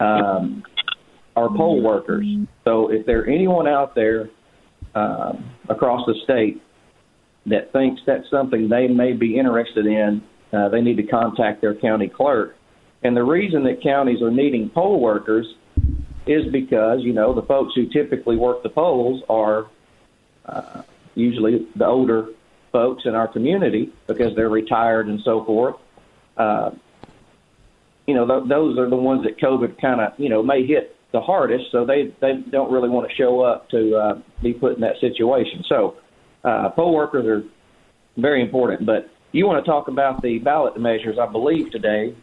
um, are poll workers. So, if there anyone out there um, across the state that thinks that's something they may be interested in, uh, they need to contact their county clerk. And the reason that counties are needing poll workers is because you know the folks who typically work the polls are uh, usually the older folks in our community because they're retired and so forth. Uh, you know, th- those are the ones that COVID kind of you know may hit the hardest, so they they don't really want to show up to uh, be put in that situation. So, uh, poll workers are very important. But you want to talk about the ballot measures, I believe today.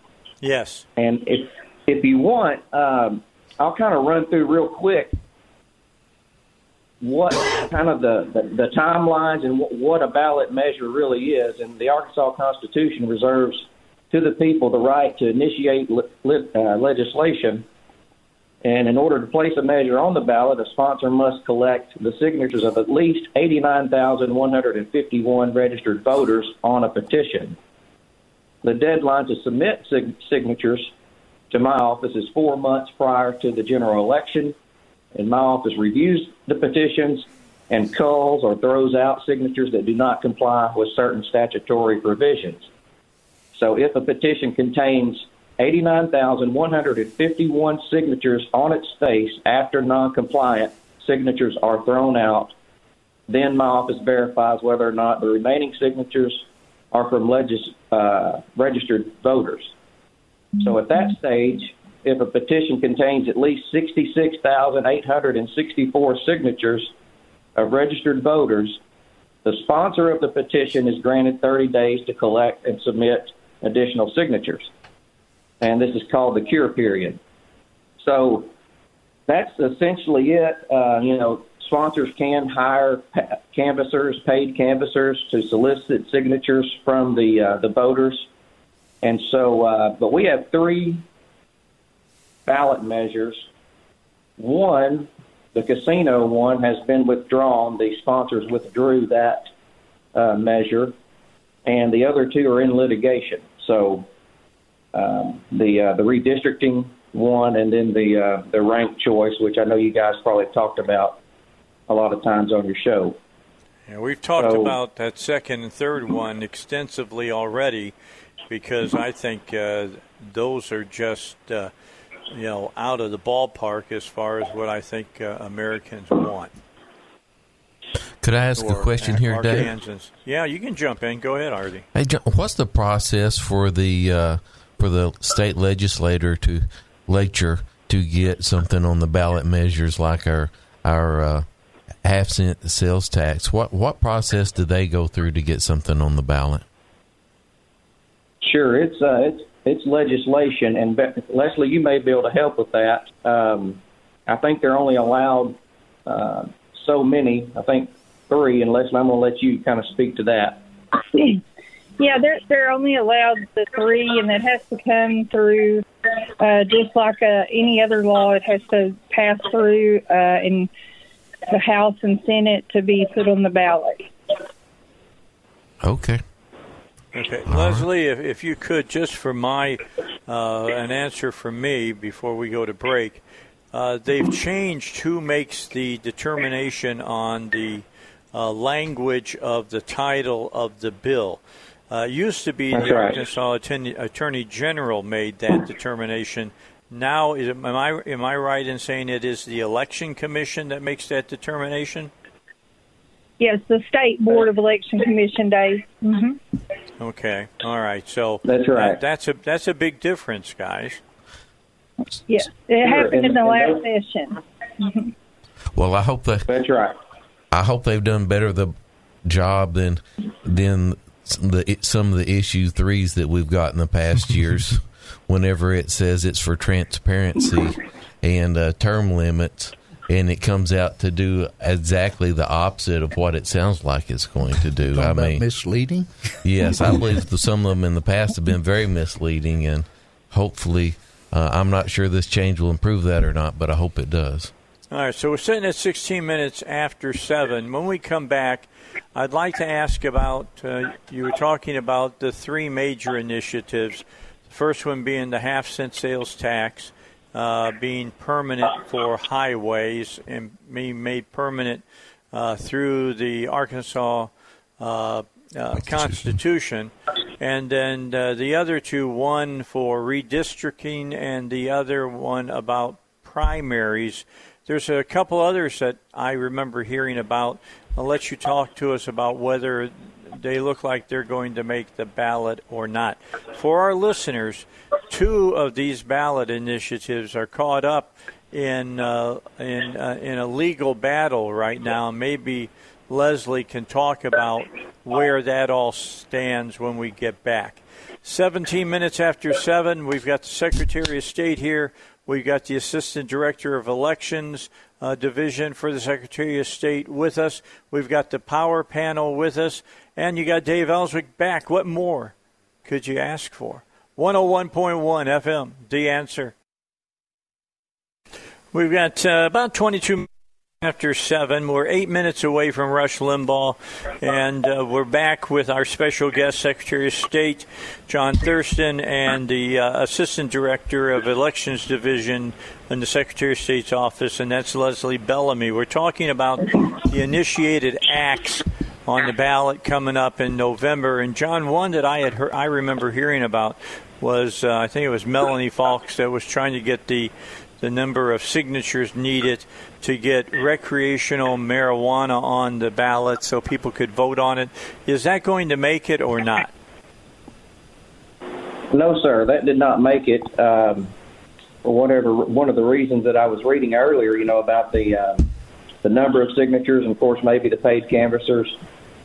Yes. And if if you want, um, I'll kind of run through real quick what kind of the, the, the timelines and what, what a ballot measure really is. And the Arkansas Constitution reserves to the people the right to initiate le- le- uh, legislation. And in order to place a measure on the ballot, a sponsor must collect the signatures of at least 89,151 registered voters on a petition. The deadline to submit sig- signatures to my office is four months prior to the general election, and my office reviews the petitions and culls or throws out signatures that do not comply with certain statutory provisions. So if a petition contains 89,151 signatures on its face after non-compliant signatures are thrown out, then my office verifies whether or not the remaining signatures are from legis- uh, registered voters. So at that stage, if a petition contains at least 66,864 signatures of registered voters, the sponsor of the petition is granted 30 days to collect and submit additional signatures. And this is called the cure period. So that's essentially it. Uh, you know, sponsors can hire pa- canvassers, paid canvassers, to solicit signatures from the uh, the voters. And so, uh, but we have three ballot measures. One, the casino one, has been withdrawn. The sponsors withdrew that uh, measure, and the other two are in litigation. So, um, the uh, the redistricting one, and then the uh, the ranked choice, which I know you guys probably talked about a lot of times on your show. Yeah, we've talked So- about that second and third one extensively already because I think uh, those are just uh, you know out of the ballpark as far as what I think uh, Americans want. Could I ask a question here, Dave? Yeah, you can jump in. Go ahead, RD. Hey, what's the process for the uh, for the state legislator to lecture to get something on the ballot measures like our our uh, half cent sales tax? What what process do they go through to get something on the ballot? Sure, it's uh, it's it's legislation, and Be- Leslie, you may be able to help with that. Um, I think they're only allowed uh, so many. I think three, and Leslie, I'm going to let you kind of speak to that. Yeah, they're they're only allowed the three, and it has to come through uh, just like uh, any other law. It has to pass through uh, in the House and Senate to be put on the ballot. Okay. Okay, Leslie, if, if you could, just for my uh, an answer for me before we go to break, uh, they've changed who makes the determination on the uh, language of the title of the bill. Uh, used to be That's the right. Arkansas Attorney, Attorney General made that determination. Now, is it, am I am I right in saying it is the Election Commission that makes that determination? Yes, the State Board of Election Commission, Dave. hmm Okay, all right. So That's right. that- that's a that's a big difference, guys. Yes, it happened in the last those- session. Mhm. Well, I hope that That's right. I hope they've done better the job than than some of the some of the issue threes that we've got in the past years. Whenever it says it's for transparency and uh, term limits, and it comes out to do exactly the opposite of what it sounds like it's going to do. Talking I mean, misleading. yes, I believe that some of them in the past have been very misleading, and hopefully, uh, I'm not sure this change will improve that or not, but I hope it does. All right, so we're sitting at 16 minutes after 7. When we come back, I'd like to ask about uh, you were talking about the three major initiatives. The first one being the half cent sales tax uh, being permanent for highways and being made permanent uh, through the Arkansas uh, uh, Constitution. And then uh, the other two one for redistricting, and the other one about primaries. There's a couple others that I remember hearing about. I'll let you talk to us about whether they look like they're going to make the ballot or not. For our listeners, two of these ballot initiatives are caught up in uh, in uh, in a legal battle right now. Maybe Leslie can talk about where that all stands when we get back. 17 minutes after 7, we've got the Secretary of State here. We've got the Assistant Director of Elections uh, Division for the Secretary of State with us. We've got the Power Panel with us. And you got Dave Elswick back. What more could you ask for? 101.1 FM, the answer. We've got uh, about 22 after 7. We're eight minutes away from Rush Limbaugh, and uh, we're back with our special guest, Secretary of State John Thurston, and the uh, Assistant Director of Elections Division in the Secretary of State's office, and that's Leslie Bellamy. We're talking about the initiated acts on the ballot coming up in November. And John, one that I had heard, I remember hearing about was uh, I think it was Melanie Fox that was trying to get the the number of signatures needed to get recreational marijuana on the ballot so people could vote on it. Is that going to make it or not? No, sir, that did not make it. Um, whatever one of the reasons that I was reading earlier, you know, about the uh, the number of signatures, and of course, maybe the paid canvassers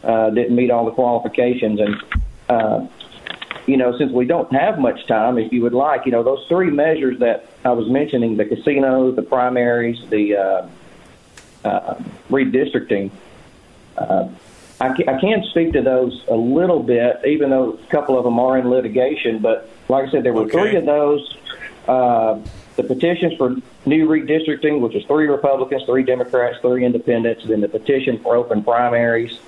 uh, didn't meet all the qualifications. And, uh, you know, since we don't have much time, if you would like, you know, those three measures that I was mentioning the casinos, the primaries, the uh, uh, redistricting. Uh, I, can, I can speak to those a little bit, even though a couple of them are in litigation. But like I said, there were okay. three of those. Uh, the petitions for new redistricting, which is three Republicans, three Democrats, three independents, then the petition for open primaries,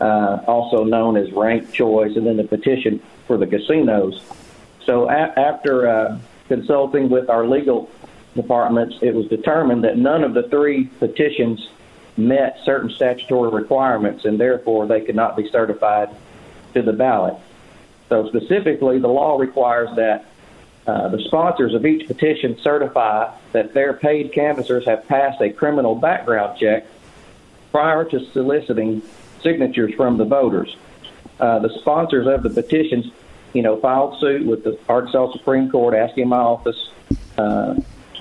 uh, also known as ranked choice, and then the petition for the casinos. So a- after uh, consulting with our legal departments, it was determined that none of the three petitions met certain statutory requirements, and therefore they could not be certified to the ballot. So specifically, the law requires that uh, the sponsors of each petition certify that their paid canvassers have passed a criminal background check prior to soliciting signatures from the voters. Uh, the sponsors of the petitions, you know, filed suit with the Arkansas Supreme Court asking my office uh,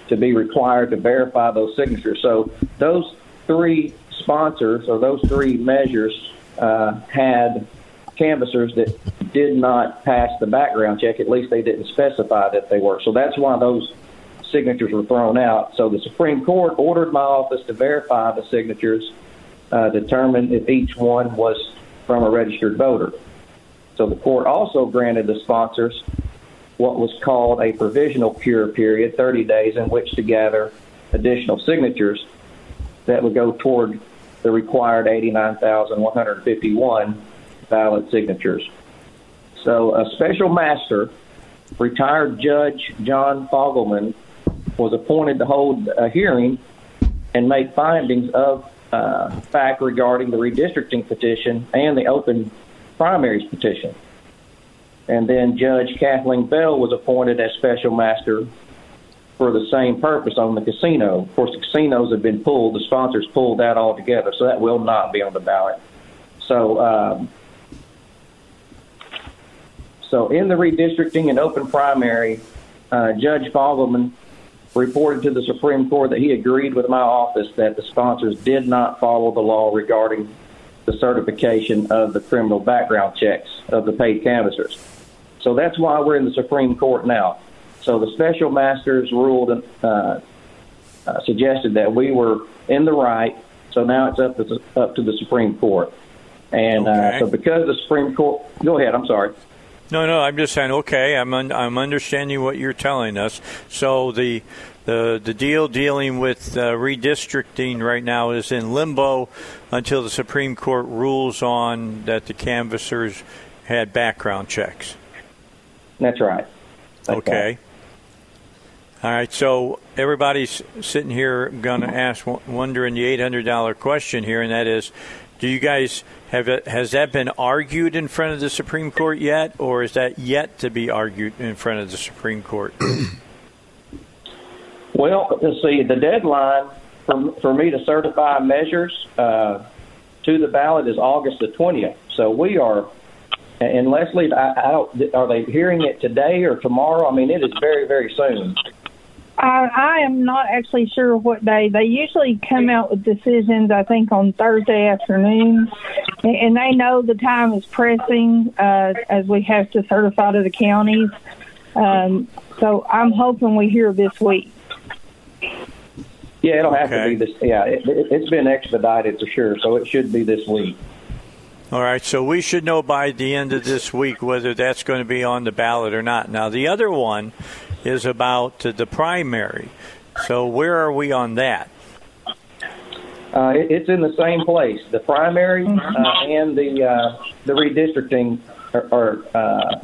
to be required to verify those signatures. So those three sponsors or those three measures uh, had canvassers that did not pass the background check. At least they didn't specify that they were. So that's why those signatures were thrown out. So the Supreme Court ordered my office to verify the signatures, uh, determine if each one was from a registered voter. So the court also granted the sponsors what was called a provisional cure period, 30 days in which to gather additional signatures that would go toward the required 89,151 ballot signatures. So a special master, retired Judge John Fogleman, was appointed to hold a hearing and make findings of uh, fact regarding the redistricting petition and the open primaries petition. And then Judge Kathleen Bell was appointed as special master for the same purpose on the casino. Of course, the casinos have been pulled. The sponsors pulled that altogether, so that will not be on the ballot. So um, so in the redistricting and open primary, uh, Judge Fogleman reported to the Supreme Court that he agreed with my office that the sponsors did not follow the law regarding the certification of the criminal background checks of the paid canvassers. So that's why we're in the Supreme Court now. So the special masters ruled, uh, uh, suggested that we were in the right. So now it's up to the, up to the Supreme Court. And uh, okay. uh, so because the Supreme Court, go ahead. I'm sorry. No, no, I'm just saying. Okay, I'm un- I'm understanding what you're telling us. So the the the deal dealing with uh, redistricting right now is in limbo until the Supreme Court rules on that the canvassers had background checks. That's right. That's okay. right. All right. So everybody's sitting here going to ask, wondering the eight hundred dollar question here, and that is, do you guys have has that been argued in front of the Supreme Court yet, or is that yet to be argued in front of the Supreme Court? Well, let's see. The deadline for for me to certify measures uh, to the ballot is August the twentieth. So we are. And Leslie, I, I don't. Are they hearing it today or tomorrow? I mean, it is very, very soon. I, I am not actually sure what day. They usually come out with decisions, I think, on Thursday afternoons, and, and they know the time is pressing uh, as we have to certify to the counties. Um, so I'm hoping we hear this week. Yeah, it'll have Okay. to be this. Yeah, it, it, it's been expedited for sure, so it should be this week. All right, so we should know by the end of this week whether that's going to be on the ballot or not. Now, the other one is about uh, the primary. So, where are we on that? Uh, it, it's in the same place. The primary uh, and the uh, the redistricting are, are uh,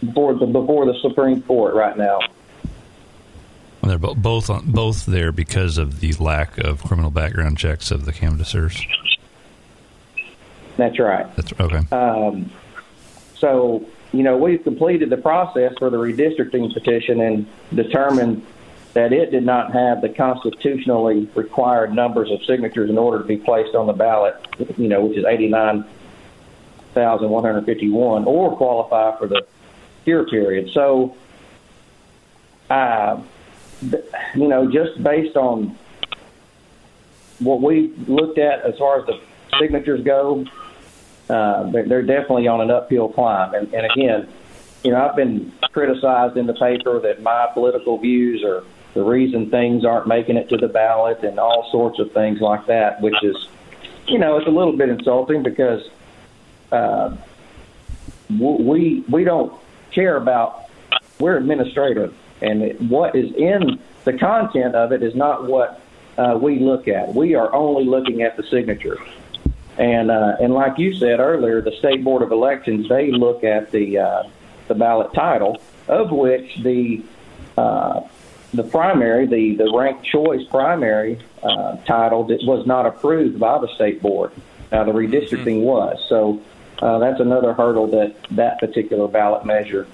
before the before the Supreme Court right now. Well, they're bo- both on, both there because of the lack of criminal background checks of the canvassers. That's right. That's okay. Um, so, you know, we've completed the process for the redistricting petition and determined that it did not have the constitutionally required numbers of signatures in order to be placed on the ballot, you know, which is 89,151, or qualify for the cure period. So, uh, you know, just based on what we looked at as far as the signatures go, uh, they're, definitely on an uphill climb. And, and again, you know, I've been criticized in the paper that my political views are the reason things aren't making it to the ballot and all sorts of things like that, which is, you know, it's a little bit insulting because uh, we we don't care about we're administrative, and what is in the content of it is not what uh, we look at. We are only looking at the signatures. And uh, and like you said earlier, the state board of elections they look at the uh, the ballot title, of which the uh, the primary, the the ranked choice primary uh, title that was not approved by the state board. Now the redistricting was so. Uh, that's another hurdle that that particular ballot measure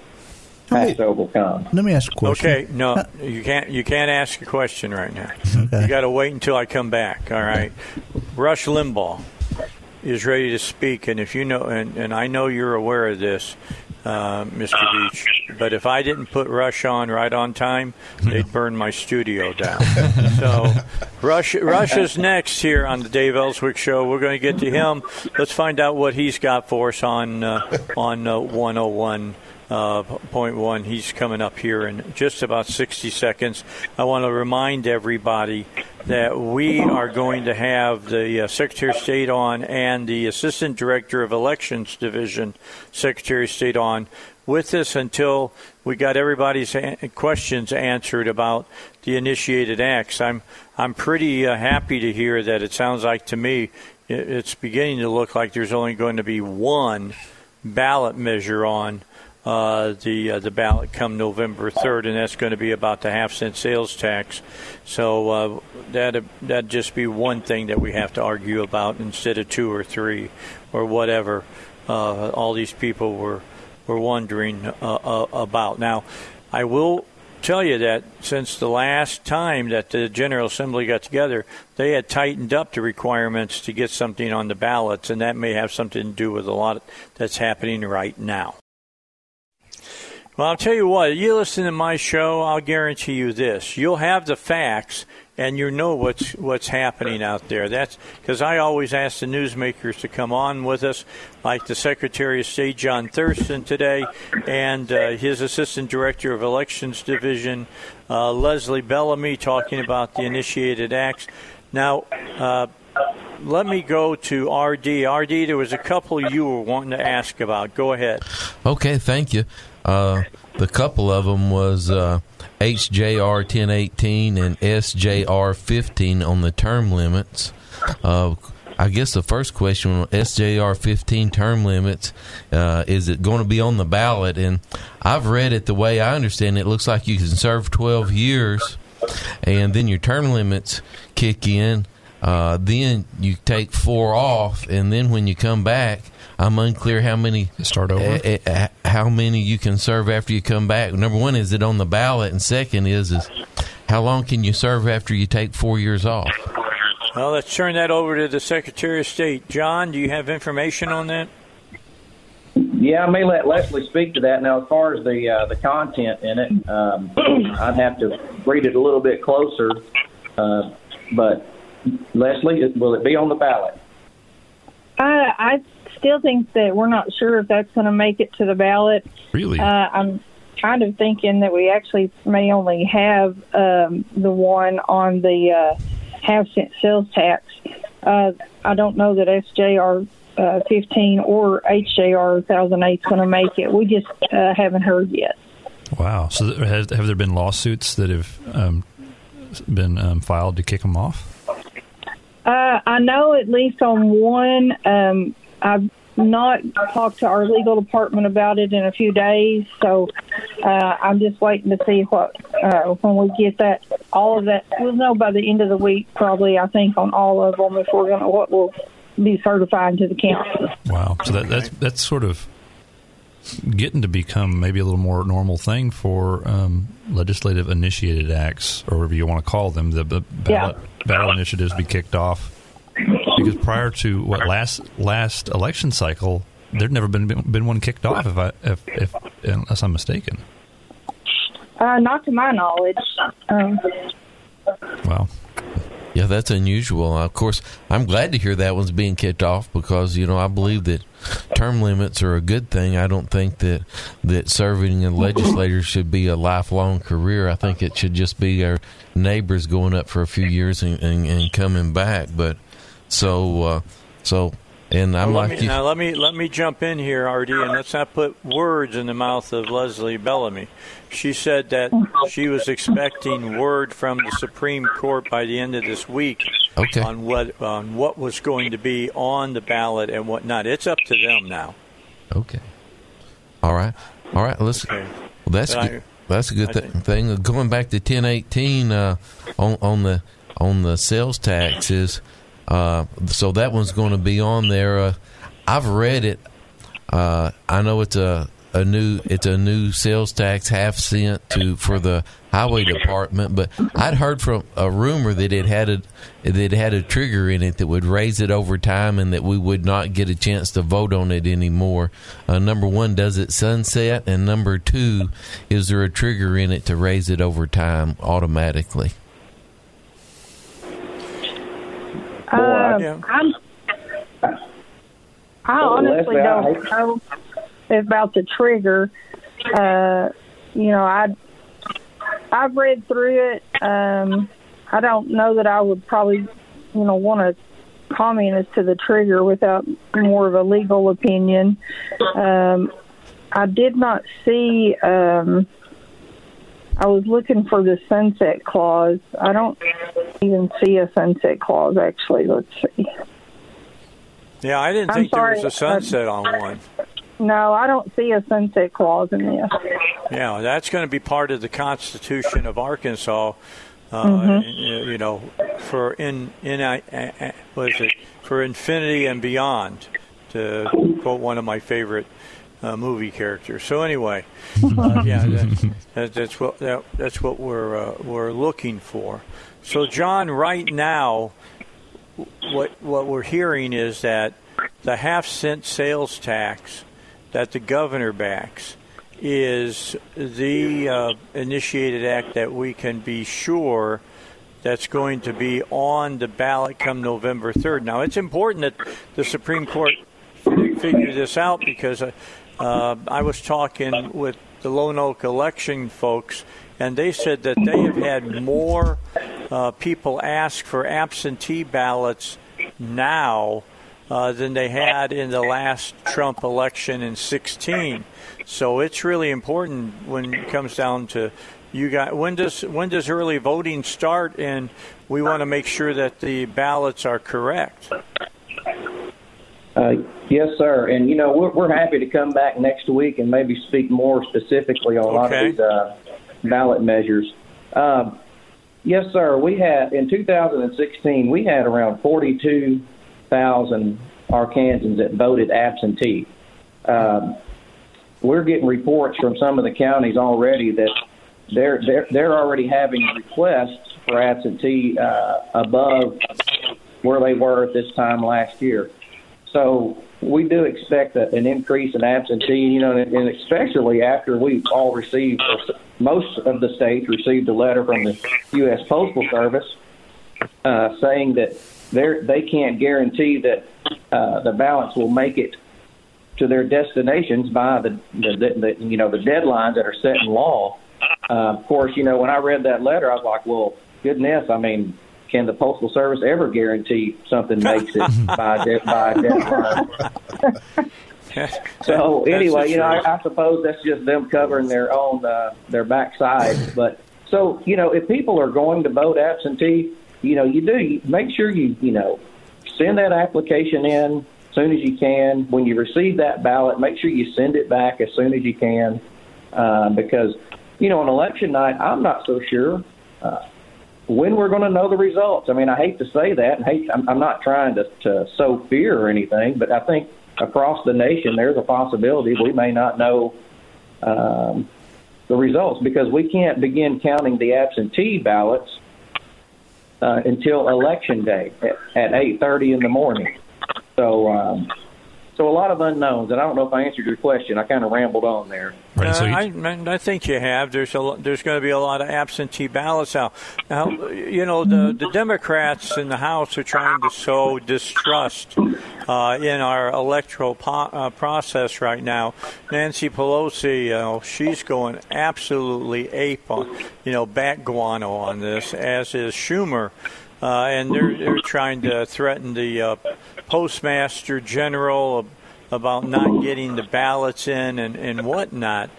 has to overcome. Let me ask a question. Okay, no, you can't. You can't ask a question right now. You got to wait until I come back. All right. Rush Limbaugh is ready to speak, and if you know, and, and I know you're aware of this, uh, Mr. Beech. But if I didn't put Rush on right on time, they'd burn my studio down. so Rush, Rush is next here on the Dave Elswick Show. We're going to get to him. Let's find out what he's got for us on uh, on uh, 101. Uh, point one. He's coming up here in just about 60 seconds. I want to remind everybody that we are going to have the uh, Secretary of State on and the Assistant Director of Elections Division Secretary of State on with us until we got everybody's questions answered about the initiated acts. I'm I'm pretty uh, happy to hear that it sounds like to me it's beginning to look like there's only going to be one ballot measure on uh, the uh, the ballot come November 3rd, and that's going to be about the half cent sales tax. So uh, that that just be one thing that we have to argue about instead of two or three or whatever. Uh, all these people were were wondering uh, uh, about. Now, I will tell you that since the last time that the General Assembly got together, they had tightened up the requirements to get something on the ballots, and that may have something to do with a lot that's happening right now. Well, I'll tell you what, you listen to my show, I'll guarantee you this. You'll have the facts and you know what's what's happening out there. That's because I always ask the newsmakers to come on with us, like the Secretary of State John Thurston today, and uh, his Assistant Director of Elections Division uh, Leslie Bellamy talking about the initiated acts. Now, uh, let me go to RD. RD, there was a couple you were wanting to ask about. Go ahead. Okay, thank you. Uh, the couple of them was uh, HJR 1018 and SJR 15 on the term limits. Uh, I guess the first question on SJR 15 term limits uh, is it going to be on the ballot? And I've read it the way I understand it. it looks like you can serve 12 years, and then your term limits kick in. Uh, then you take four off, and then when you come back, I'm unclear how many start over. Uh, uh, how many you can serve after you come back. Number one, is it on the ballot, and second is is how long can you serve after you take four years off? Well, let's turn that over to the Secretary of State. John, do you have information on that? Yeah, I may let Leslie speak to that. Now, as far as the uh, the content in it, um, I'd have to read it a little bit closer. Uh, but Leslie, will it be on the ballot? Uh, I still think that we're not sure if that's going to make it to the ballot. Really? Uh, I'm kind of thinking that we actually may only have um, the one on the uh, half cent sales tax. Uh, I don't know that SJR uh, 15 or HJR 1008 is going to make it. We just uh, haven't heard yet. Wow. So, have, have there been lawsuits that have um, been um, filed to kick them off? Uh, I know at least on one. Um, I've not talked to our legal department about it in a few days, so uh, I'm just waiting to see what uh, when we get that all of that. We'll know by the end of the week, probably. I think on all of them if we're going to what will be certified to the county. Wow. So that, that's that's sort of getting to become maybe a little more normal thing for um, legislative initiated acts, or whatever you want to call them. The, the ballot, Yeah. Ballot initiatives be kicked off because prior to what last last election cycle, there'd never been been one kicked off. If I if, if unless I'm mistaken. Uh, not to my knowledge. Um, Wow. Yeah, that's unusual. Of course, I'm glad to hear that one's being kicked off because you know I believe that term limits are a good thing. I don't think that that serving in legislators should be a lifelong career. I think it should just be our neighbors going up for a few years and, and, and coming back. But so uh, so, and I'm Well, like me, you. now let me let me jump in here, RD, and let's not put words in the mouth of Leslie Bellamy. She said that she was expecting word from the Supreme Court by the end of this week Okay. on what on what was going to be on the ballot and what not. It's up to them now. Okay. All right. All right. Let's. Okay. Well, that's But I- That's a good th- thing. Going back to ten eighteen uh, on on the on the sales taxes, uh, so that one's going to be on there. Uh, I've read it. Uh, I know it's a a new it's a new sales tax half cent to for the highway department, but I'd heard from a rumor that it had a that it had a trigger in it that would raise it over time, and that we would not get a chance to vote on it anymore. Uh, number one, does it sunset? And number two, is there a trigger in it to raise it over time automatically? Um, Yeah. I'm, I Well, honestly don't know about the trigger. Uh, you know, I I've read through it. Um, I don't know that I would probably, you know, want to comment as to the trigger without more of a legal opinion. Um, I did not see. Um, I was looking for the sunset clause. I don't even see a sunset clause. Actually, let's see. Yeah, I didn't think there was a sunset on one. No, I don't see a sunset clause in this. Yeah, that's going to be part of the Constitution of Arkansas. Uh, Mhm. You know, for in in uh, uh, what is it for infinity and beyond, to quote one of my favorite uh, movie character. So anyway, uh, yeah, that, that, that's what that, that's what we're uh, we're looking for. So John, right now, what what we're hearing is that the half cent sales tax that the governor backs is the uh, initiated act that we can be sure that's going to be on the ballot come November 3rd. Now, it's important that the Supreme Court figure this out because uh, I was talking with the Lonoke election folks, and they said that they have had more uh, people ask for absentee ballots now uh, than they had in the last Trump election in 16. So it's really important when it comes down to you got when does when does early voting start, and we want to make sure that the ballots are correct. Uh, yes, sir. And you know we're, we're happy to come back next week and maybe speak more specifically on a lot Okay. of these uh, ballot measures. Um, yes, sir. We had in 2016 we had around 42,000 Arkansans that voted absentee. Um, we're getting reports from some of the counties already that they're they're they're already having requests for absentee uh, above where they were at this time last year. So we do expect a, an increase in absentee, you know, and, and especially after we've all received, most of the states received a letter from the U.S. Postal Service uh, saying that they're, they can't guarantee that uh, the ballots will make it to their destinations by the, the, the, the you know the deadlines that are set in law. Uh, of course, you know when I read that letter, I was like, well, goodness, I mean, can the postal service ever guarantee something makes it by de- by deadline? So anyway, you know, I, I suppose that's just them covering their own uh, their backside. But so you know, if people are going to vote absentee, you know, you do you make sure you you know send that application in as soon as you can. When you receive that ballot, make sure you send it back as soon as you can, uh, because you know on election night, I'm not so sure. Uh, when we're going to know the results. I mean, I hate to say that, and hate, I'm, I'm not trying to, to sow fear or anything, but I think across the nation there's a possibility we may not know um, the results because we can't begin counting the absentee ballots uh, until election day at, at 8:30 in the morning. So, um, so a lot of unknowns, and I don't know if I answered your question. I kind of rambled on there. Uh, I, I think you have. There's a, there's going to be a lot of absentee ballots out. Now, you know, the, the Democrats in the House are trying to sow distrust uh, in our electoral po- uh, process right now. Nancy Pelosi, you know, she's going absolutely ape on, you know, bat guano on this, as is Schumer. Uh, and they're, they're trying to threaten the uh, postmaster general about not getting the ballots in and, and whatnot.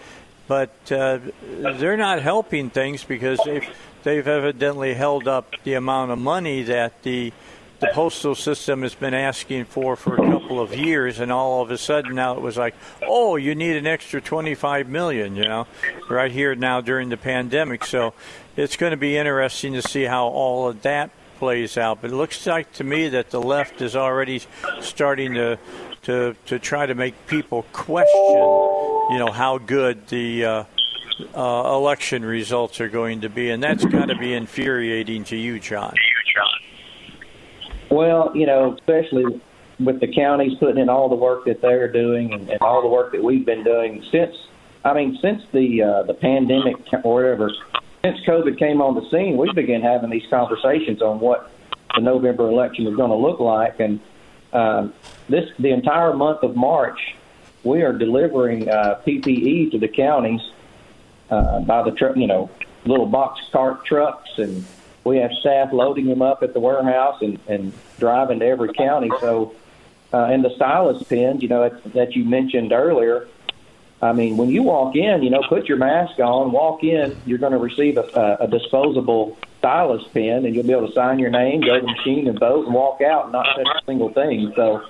But uh, they're not helping things because they've, they've evidently held up the amount of money that the the postal system has been asking for for a couple of years, and all of a sudden now it was like, oh, you need an extra 25 million, you know, right here now during the pandemic. So it's going to be interesting to see how all of that plays out. But it looks like to me that the left is already starting to to to try to make people question, you know, how good the uh, uh, election results are going to be, and that's got to be infuriating to you, John. Well, you know, especially with the counties putting in all the work that they're doing and, and all the work that we've been doing since, I mean, since the uh, the pandemic or whatever, since COVID came on the scene, we began having these conversations on what the November election was going to look like, and um, this the entire month of March, we are delivering uh, PPE to the counties uh, by the truck, you know, little box cart trucks, and we have staff loading them up at the warehouse and, and driving to every county. So, uh, and the stylus pens, you know, that, that you mentioned earlier. I mean, when you walk in, you know, put your mask on, walk in, you're going to receive a, a, a disposable stylus pen, and you'll be able to sign your name, go to the machine and vote, and walk out and not touch a single thing. So,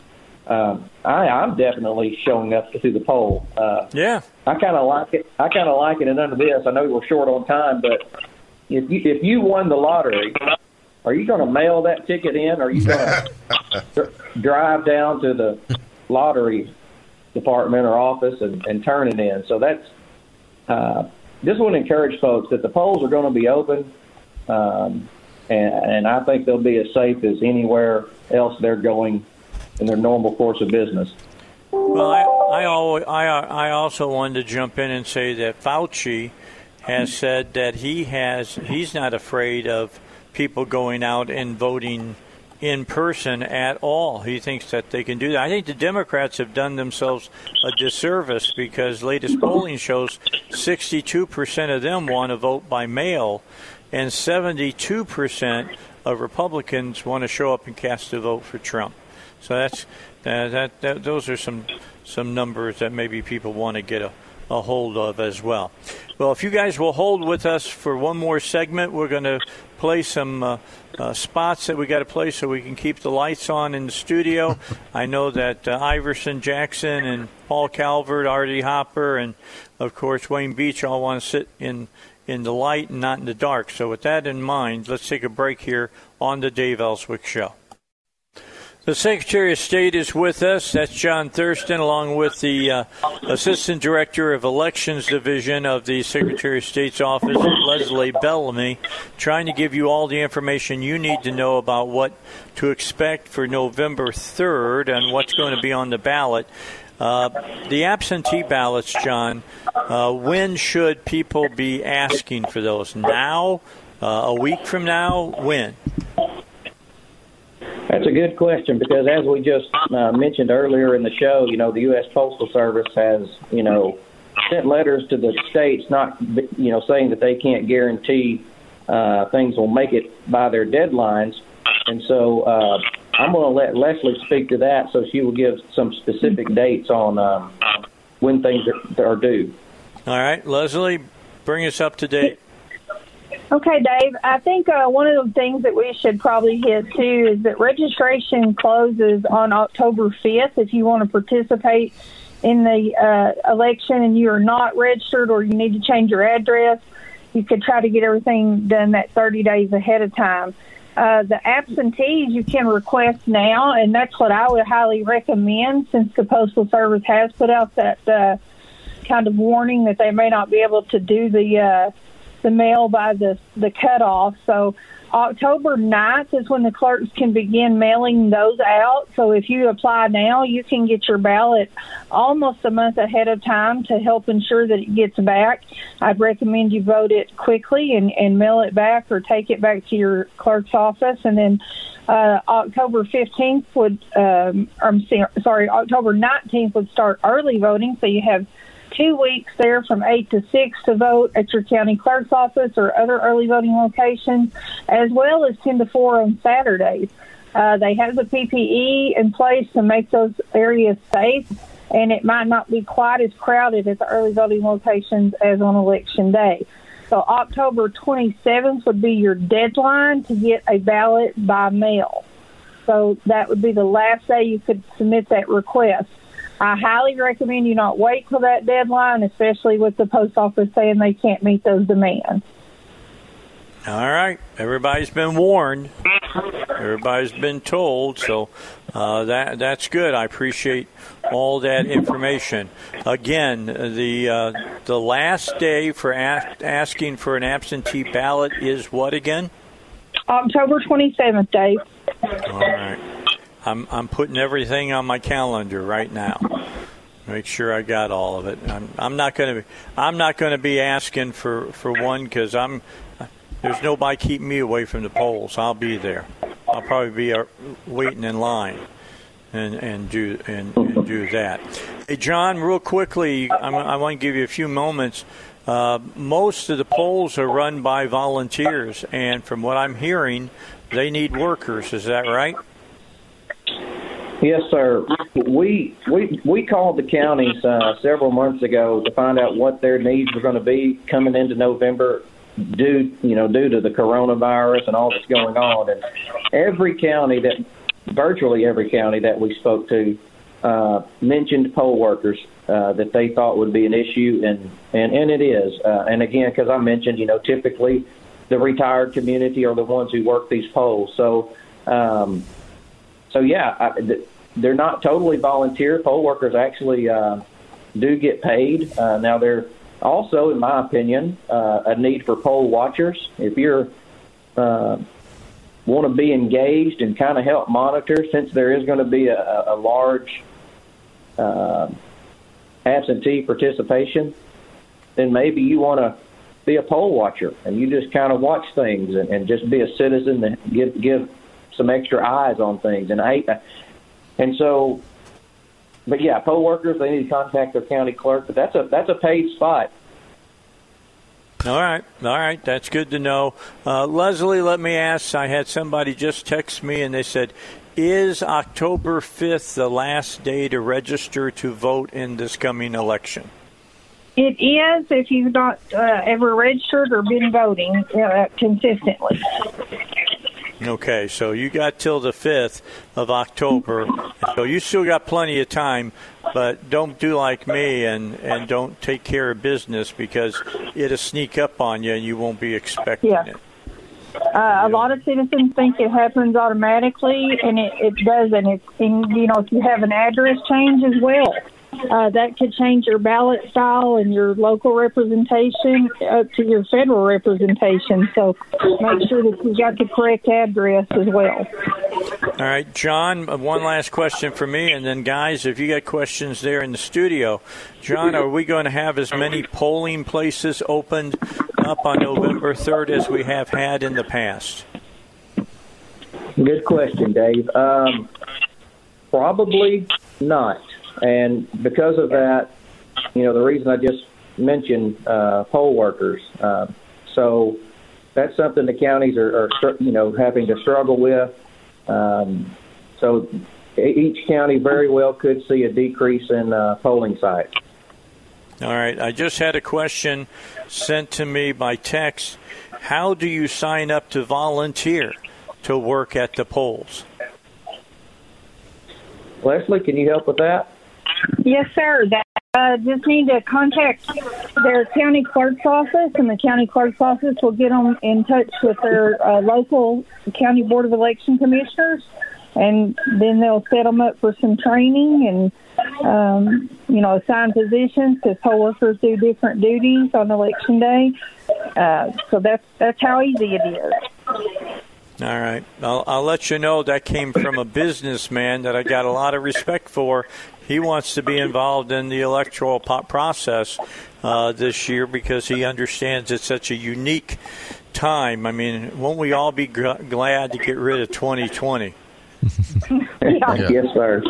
um, I, I'm definitely showing up to the poll. Uh, yeah, I kind of like it. I kind of like it. And under this, I know we're short on time, but if you if you won the lottery, are you going to mail that ticket in? Or are you going to drive down to the lottery department or office and, and turn it in? So that's uh, just want to encourage folks that the polls are going to be open, um, and, and I think they'll be as safe as anywhere else they're going in their normal course of business. Well, I I, always, I I also wanted to jump in and say that Fauci has said that he has he's not afraid of people going out and voting in person at all. He thinks that they can do that. I think the Democrats have done themselves a disservice because latest polling shows 62% of them want to vote by mail, and 72% of Republicans want to show up and cast a vote for Trump. So that's uh, that, that. Those are some some numbers that maybe people want to get a, a hold of as well. Well, if you guys will hold with us for one more segment, we're going to play some uh, uh, spots that we got to play so we can keep the lights on in the studio. I know that uh, Iverson Jackson and Paul Calvert, RD Hopper, and of course Wayne Beech all want to sit in in the light and not in the dark. So with that in mind, let's take a break here on the Dave Elswick Show. The Secretary of State is with us. That's John Thurston, along with the uh, Assistant Director of Elections Division of the Secretary of State's office, Leslie Bellamy, trying to give you all the information you need to know about what to expect for November 3rd and what's going to be on the ballot. Uh, the absentee ballots, John, uh, when should people be asking for those? Now? Uh, a week from now? When? That's a good question because, as we just uh, mentioned earlier in the show, you know, the U.S. Postal Service has, you know, sent letters to the states, not, you know, saying that they can't guarantee uh, things will make it by their deadlines. And so uh, I'm going to let Leslie speak to that so she will give some specific dates on um, when things are, are due. All right, Leslie, bring us up to date. Okay, Dave. I think uh, one of the things that we should probably hit too is that registration closes on October 5th. If you want to participate in the uh, election and you are not registered or you need to change your address, you could try to get everything done that 30 days ahead of time. Uh, the absentees you can request now, and that's what I would highly recommend since the Postal Service has put out that uh, kind of warning that they may not be able to do the uh, the mail by the the cutoff. So October 9th is when the clerks can begin mailing those out. So if you apply now, you can get your ballot almost a month ahead of time to help ensure that it gets back. I'd recommend you vote it quickly and, and mail it back or take it back to your clerk's office. And then uh, October 15th would, um, I'm sorry, October 19th would start early voting. So you have two weeks there from 8 to 6 to vote at your county clerk's office or other early voting locations, as well as 10 to 4 on Saturdays. Uh, they have the PPE in place to make those areas safe, and it might not be quite as crowded at the early voting locations as on election day. So October 27th would be your deadline to get a ballot by mail. So that would be the last day you could submit that request. I highly recommend you not wait till that deadline, especially with the post office saying they can't meet those demands. All right, everybody's been warned. Everybody's been told, so uh, that that's good. I appreciate all that information. Again, the uh, the last day for a- asking for an absentee ballot is what again? October twenty seventh, Dave. All right. I'm I'm putting everything on my calendar right now. Make sure I got all of it. I'm I'm not going to I'm not going to be asking for for one because I'm there's nobody keeping me away from the polls. I'll be there. I'll probably be uh, waiting in line and and do and, and do that. Hey, John, real quickly, I'm, i want to give you a few moments. Uh, most of the polls are run by volunteers, and from what I'm hearing, they need workers. Is that right? Yes, sir. We we we called the counties uh, several months ago to find out what their needs were going to be coming into November, due you know due to the coronavirus and all that's going on. And every county that, virtually every county that we spoke to, uh, mentioned poll workers uh, that they thought would be an issue, and and and it is. Uh, and again, because I mentioned, you know, typically the retired community are the ones who work these polls. So. Um, so yeah, I, they're not totally volunteer. Poll workers actually uh, do get paid. Uh, now, they're also, in my opinion, uh, a need for poll watchers. If you're uh, want to be engaged and kind of help monitor, since there is going to be a, a large uh, absentee participation, then maybe you want to be a poll watcher and you just kind of watch things and, and just be a citizen and give give some extra eyes on things. And I, and so, but yeah, poll workers they need to contact their county clerk. But that's a that's a paid spot. All right, all right, that's good to know. Uh, Leslie, let me ask. I had somebody just text me and they said, "Is October fifth the last day to register to vote in this coming election?" It is if you've not uh, ever registered or been voting uh, consistently. Okay, so you got till the 5th of October. So you still got plenty of time, but don't do like me and, and don't take care of business because it'll sneak up on you and you won't be expecting Yeah. it. Uh, a lot of citizens think it happens automatically, and it, it doesn't. It's and, you know if you have an address change as well, uh, that could change your ballot style and your local representation up to your federal representation. So make sure that you got the correct address as well. All right, John, uh, one last question for me, and then, guys, if you got questions there in the studio, John, are we going to have as many polling places opened up on November 3rd as we have had in the past? Good question, Dave. Um, probably not. And because of that, you know, the reason I just mentioned uh, poll workers. Uh, so that's something the counties are, are, you know, having to struggle with. Um, so each county very well could see a decrease in uh, polling sites. All right. I just had a question sent to me by text. How do you sign up to volunteer to work at the polls? Leslie, can you help with that? Yes, sir. That uh, just need to contact their county clerk's office, and the county clerk's office will get them in touch with their uh, local county board of election commissioners, and then they'll set them up for some training and um, you know assign positions because poll workers do different duties on election day. Uh, so that's that's how easy it is. All right. I'll, I'll let you know that came from a businessman that I got a lot of respect for. He wants to be involved in the electoral po- process uh, this year because he understands it's such a unique time. I mean, won't we all be gl- glad to get rid of 2020? Yes, sir.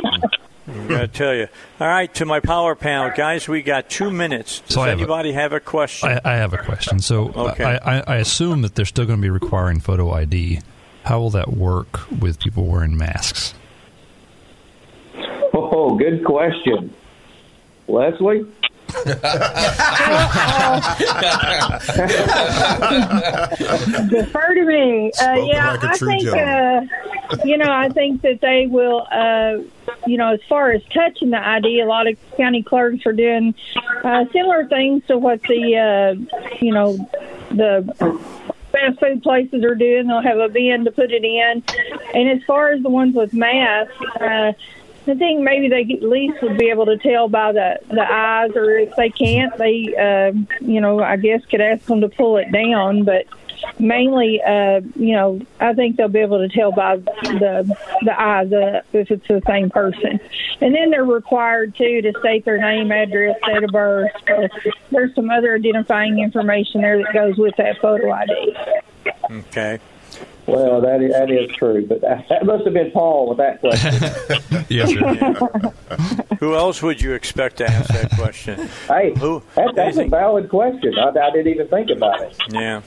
I got to tell you. All right, to my power panel, guys, we got two minutes. Does So I have a- anybody have a question? I, I have a question. So Okay. I, I, I assume that they're still going to be requiring photo ID. How will that work with people wearing masks? Oh, good question. Leslie? Defer to me. Uh, yeah, like a I true think uh, you know. I think that they will. Uh, you know, as far as touching the ID, a lot of county clerks are doing uh, similar things to what the uh, you know the fast food places are doing. They'll have a bin to put it in, and as far as the ones with masks. I think maybe they at least would be able to tell by the the eyes, or if they can't, they uh, you know I guess could ask them to pull it down. But mainly, uh, you know, I think they'll be able to tell by the the eyes uh, if it's the same person. And then they're required too to state their name, address, date of birth. So there's some other identifying information there that goes with that photo ID. Okay. Well, that is, that is true, but that, that must have been Paul with that question. yes, sir. Who else would you expect to ask that question? hey, Who? that, that's a valid question. I, I didn't even think about it. Yeah.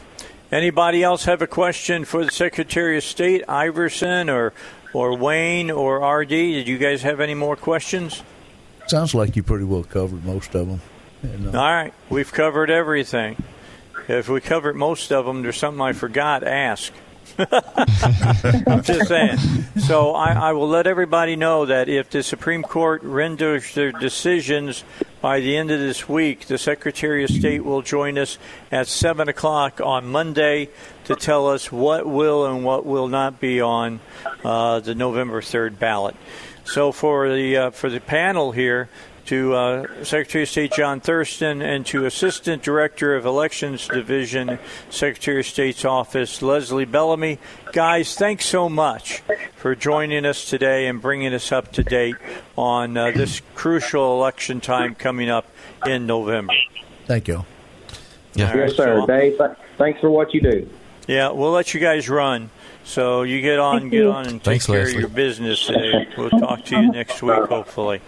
Anybody else have a question for the Secretary of State, Iverson or or Wayne or RD? Did you guys have any more questions? Sounds like you pretty well covered most of them. And, uh, All right, we've covered everything. If we covered most of them, there's something I forgot. Ask. I'm just saying. So I, I will let everybody know that if the Supreme Court renders their decisions by the end of this week, the Secretary of State will join us at 7 o'clock on Monday to tell us what will and what will not be on uh, the November 3rd ballot. So for the uh, for the panel here, to uh, Secretary of State John Thurston and to Assistant Director of Elections Division, Secretary of State's Office, Leslie Bellamy. Guys, thanks so much for joining us today and bringing us up to date on uh, this crucial election time coming up in November. Thank you. Yeah. All right, yes, sir. so- Dave, th- thanks for what you do. Yeah, we'll let you guys run. So you get on, Thank get you. on, and take Thanks, care Leslie. of your business today. We'll talk to you next week, hopefully.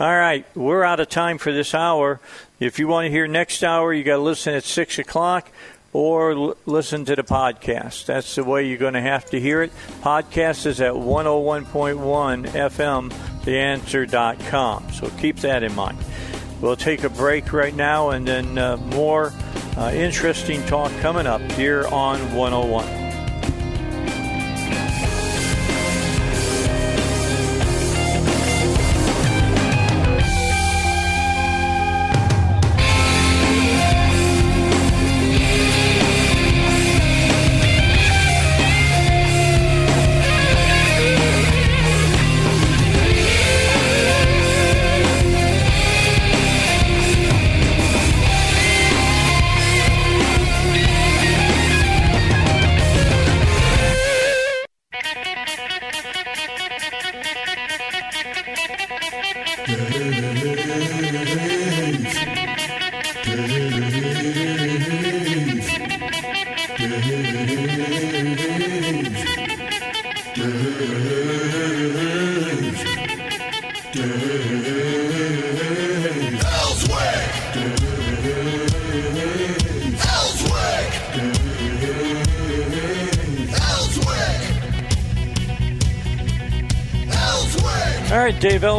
All right, we're out of time for this hour. If you want to hear next hour, you got to listen at six o'clock or l- listen to the podcast. That's the way you're going to have to hear it. Podcast is at 101.1 FM, theanswer.com. So keep that in mind. We'll take a break right now and then uh, more uh, interesting talk coming up here on 101.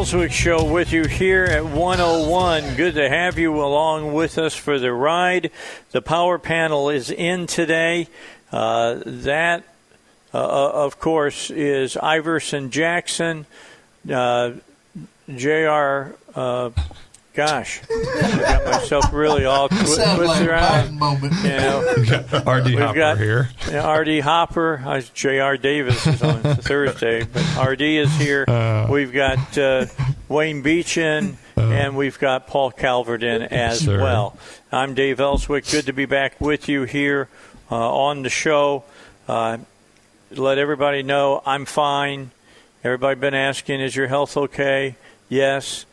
Elswick Show with you here at 101. Good to have you along with us for the ride. The power panel is in today. Uh, that, uh, of course, is Iverson Jackson, uh, J.R. Uh, gosh, I got myself really all twi- Sounds like twisted a around. Biden moment. You know, R.D. We've Hopper got- here. yeah, R.D. Hopper, uh, J.R. Davis is on Thursday, but R.D. is here. Uh. we've got uh, Wayne Beechin, and we've got Paul Calvert in as Sir. well. I'm Dave Elswick. Good to be back with you here uh, on the show. Uh, let everybody know I'm fine. Everybody been asking, is your health okay? Yes.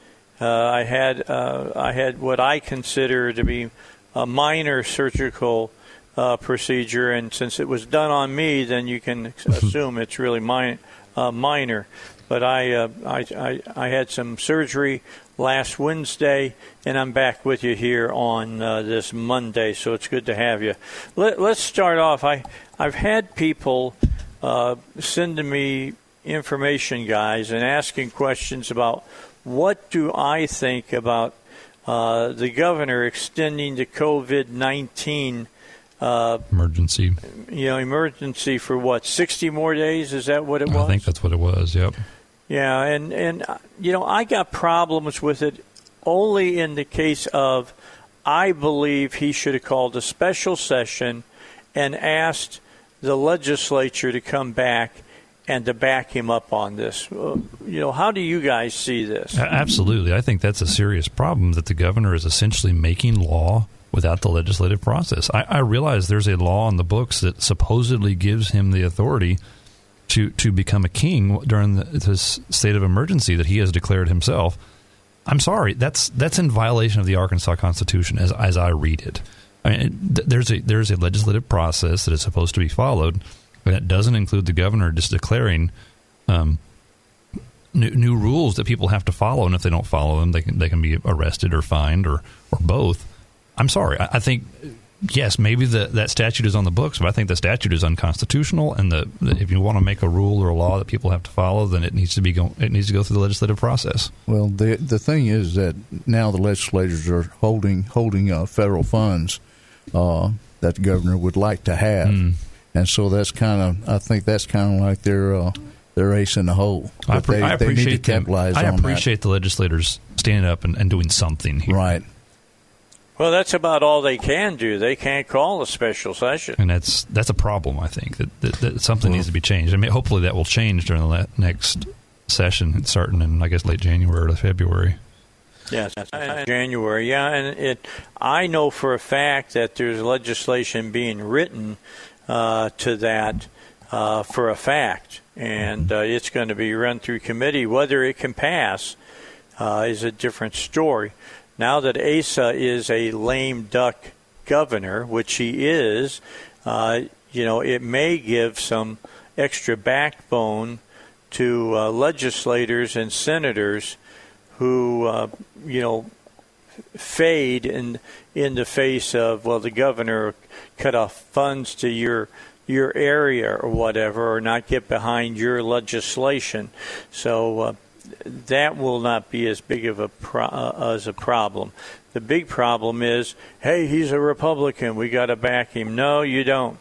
Uh, I had uh, I had what I consider to be a minor surgical uh, procedure, and since it was done on me, then you can assume it's really mi- uh, minor. But I, uh, I, I I had some surgery last Wednesday, and I'm back with you here on uh, this Monday. So it's good to have you. Let, let's start off. I I've had people uh, sending me information, guys, and asking questions about what do I think about uh, the governor extending the COVID nineteen uh, Emergency. you know emergency for what sixty more days? Is that what it was? I think that's what it was. Yep. Yeah, and and uh, you know I got problems with it only in the case of I believe he should have called a special session and asked the legislature to come back and to back him up on this. Uh, you know, how do you guys see this? Absolutely. I think that's a serious problem that the governor is essentially making law without the legislative process. I, I realize there's a law in the books that supposedly gives him the authority to, to become a king during the, this state of emergency that he has declared himself. I'm sorry, that's that's in violation of the Arkansas Constitution as as I read it. I mean, th- there's a there's a legislative process that is supposed to be followed, and it doesn't include the governor just declaring um, new, new rules that people have to follow, and if they don't follow them, they can they can be arrested or fined or or both. I'm sorry. I, I think yes, maybe the, that statute is on the books, but I think the statute is unconstitutional. And the, if you want to make a rule or a law that people have to follow, then it needs to be go, it needs to go through the legislative process. Well, the the thing is that now the legislators are holding holding uh, federal funds uh, that the governor would like to have, Mm. And so that's kind of I think that's kind of like their uh, their ace in the hole. I, But appre- they, I they need to appreciate them. capitalize I on appreciate the legislators standing up and, and doing something here. Right. Well, that's about all they can do. They can't call a special session. and that's that's a problem. I think that, that, that something needs to be changed. I mean, hopefully that will change during the le- next session, starting in I guess late January or February. Yes, January. Yeah, and it. I know for a fact that there's legislation being written uh, to that uh, for a fact, and uh, it's going to be run through committee. Whether it can pass uh, is a different story. Now that Asa is a lame duck governor, which he is, you know, it may give some extra backbone to legislators and senators who, you know, fade in in the face of well, the governor cut off funds to your your area or whatever, or not get behind your legislation. So uh, that will not be as big of a pro- uh, as a problem. The big problem is, hey, he's a Republican. We got to back him. No, you don't.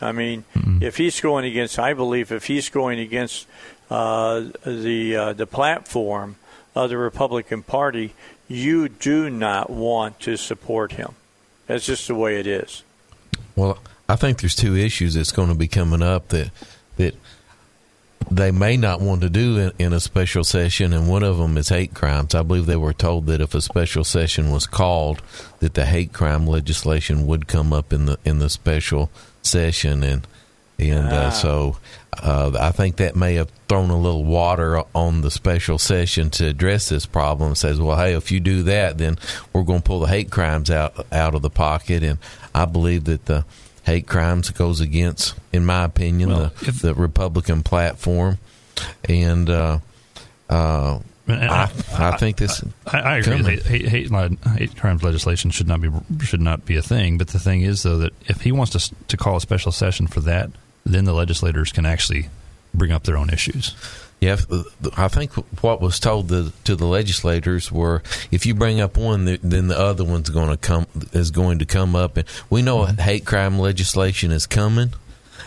I mean, mm-hmm. if he's going against, I believe, if he's going against uh, the uh, the platform of the Republican Party, you do not want to support him. That's just the way it is. Well, I think there's two issues that's going to be coming up that that they may not want to do in, in, a special session, and one of them is hate crimes. I believe they were told that if a special session was called, that the hate crime legislation would come up in the in the special session, and and uh, ah. so uh, I think that may have thrown a little water on the special session to address this problem. Says, well, hey, if you do that, then we're going to pull the hate crimes out out of the pocket, and I believe that the hate crimes goes against, in my opinion, well, the, if, the Republican platform. And uh, uh, I, I, think this. I, I agree. Hate, hate, hate, hate, crimes legislation should not be should not be a thing. But the thing is, though, that if he wants to to call a special session for that, then the legislators can actually bring up their own issues. Yeah, I think what was told the, to the legislators were if you bring up one, then the other one's going to come is going to come up, and we know mm-hmm. hate crime legislation is coming,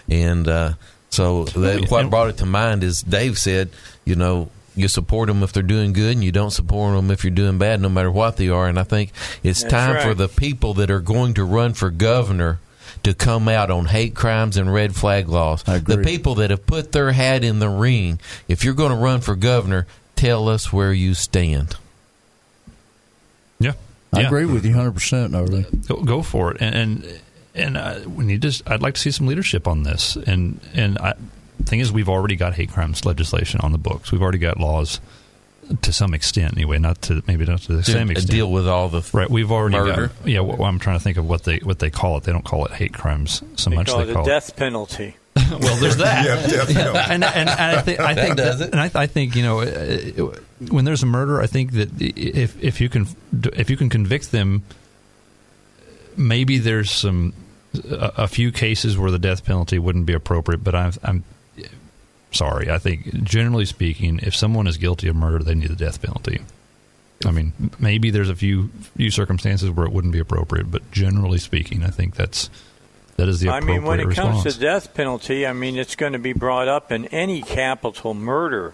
and uh, so that, what brought it to mind is Dave said, you know, you support them if they're doing good, and you don't support them if you're doing bad, no matter what they are. And I think it's That's time right. for the people that are going to run for governor to come out on hate crimes and red flag laws. The people that have put their hat in the ring, if you're going to run for governor, tell us where you stand. Yeah. I yeah. agree with you 100%, Overly. Go, go for it. And, and, and uh, we need to, I'd like to see some leadership on this. And, and I, the thing is, we've already got hate crimes legislation on the books. We've already got laws to some extent anyway not to maybe not to the same extent. deal with all the right we've already murder. got yeah well, i'm trying to think of what they what they call it. They don't call it hate crimes so they much. call they it call death it. penalty. Well there's that. Yeah, and, and, and, I think I think that, and I, I, think you know when there's a murder I think that if if you can if you can convict them maybe there's some a, a few cases where the death penalty wouldn't be appropriate but I'm, I'm sorry. I think generally speaking, if someone is guilty of murder, they need the death penalty. I mean, maybe there's a few few circumstances where it wouldn't be appropriate, but generally speaking, I think that's that is the I mean, when it response. comes to death penalty, I mean, it's going to be brought up in any capital murder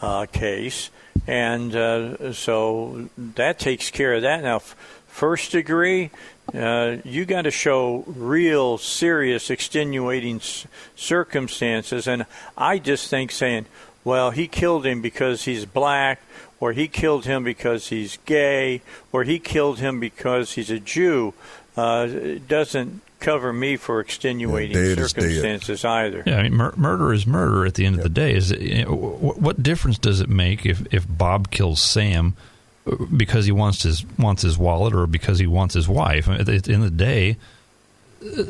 uh, case, and uh, so that takes care of that. Now, f- first degree, uh, you got to show real serious extenuating c- circumstances. And I just think saying, well, he killed him because he's black, or he killed him because he's gay, or he killed him because he's a Jew, uh, doesn't cover me for extenuating yeah, circumstances either. Yeah, I mean, mur- murder is murder at the end of the day. Is it, you know, what, what difference does it make if, if Bob kills Sam? Because he wants his wants his wallet or because he wants his wife. At the end of the day,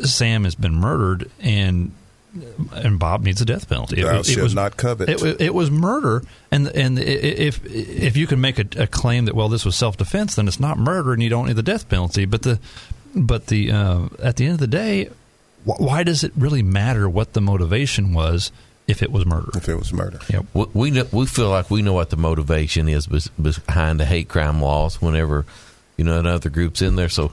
Sam has been murdered, and and Bob needs a death penalty. It, it was not covet. It, it, was murder, and and if if you can make a, a, claim that well this was self defense, then it's not murder, and you don't need the death penalty. But the but the uh, at the end of the day, why does it really matter what the motivation was? If it was murder. If it was murder. Yeah. We, we, we feel like we know what the motivation is behind the hate crime laws whenever, you know, another group's in there. So,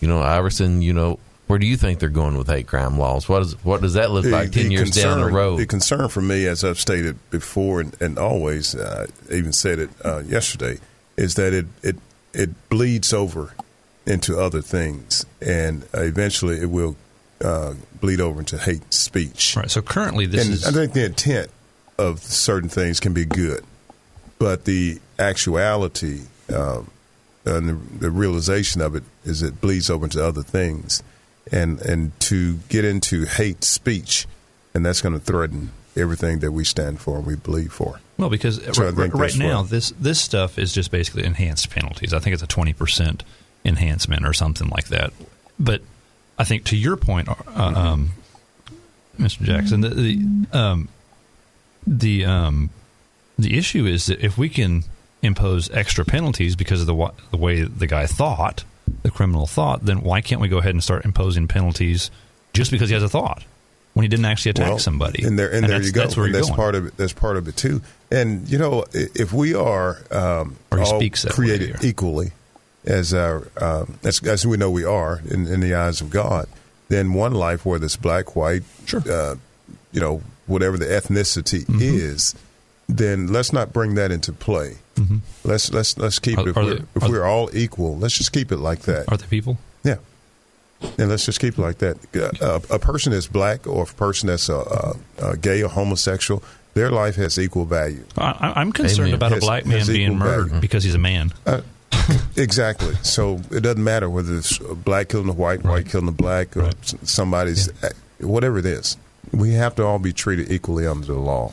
you know, Iverson, you know, where do you think they're going with hate crime laws? What, is, what does that look the, like 10 years concern, down the road? The concern for me, as I've stated before and, and always, uh, even said it uh, yesterday, is that it, it, it bleeds over into other things. And eventually it will uh, bleed over into hate speech. Right. So currently, this and is. I think the intent of certain things can be good, but the actuality uh, and the, the, realization of it is it bleeds over into other things, and and to get into hate speech, and that's going to threaten everything that we stand for and we believe for. Well, because so right, right now this this stuff is just basically enhanced penalties. I think it's a twenty percent enhancement or something like that. But I think to your point, uh, um, Mr. Jackson. The the um, the um, the issue is that if we can impose extra penalties because of the the way the guy thought, the criminal thought, then why can't we go ahead and start imposing penalties just because he has a thought when he didn't actually attack Well, somebody? And there, and, there that's, you go. That's and that's going. part of it. That's part of it too. And you know, if we are um, Or he all speaks that way, created equally, as our um, as, as we know we are in, in the eyes of God, then one life, whether it's black, white, uh, you know, whatever the ethnicity Mm-hmm. is, then let's not bring that into play. Mhm. Let's let's let's keep Are- it. If, we're, they- if we're all equal, let's just keep it like that. Are they people? Yeah. And let's just keep it like that. Uh, a, a person that's black or a person that's a, a, a gay or homosexual, their life has equal value. I, I'm concerned Amen. about a black man being murdered value. because he's a man. Uh, exactly. So it doesn't matter whether it's a black killing a white, white killing a black, or s- somebody's whatever it is. We have to all be treated equally under the law,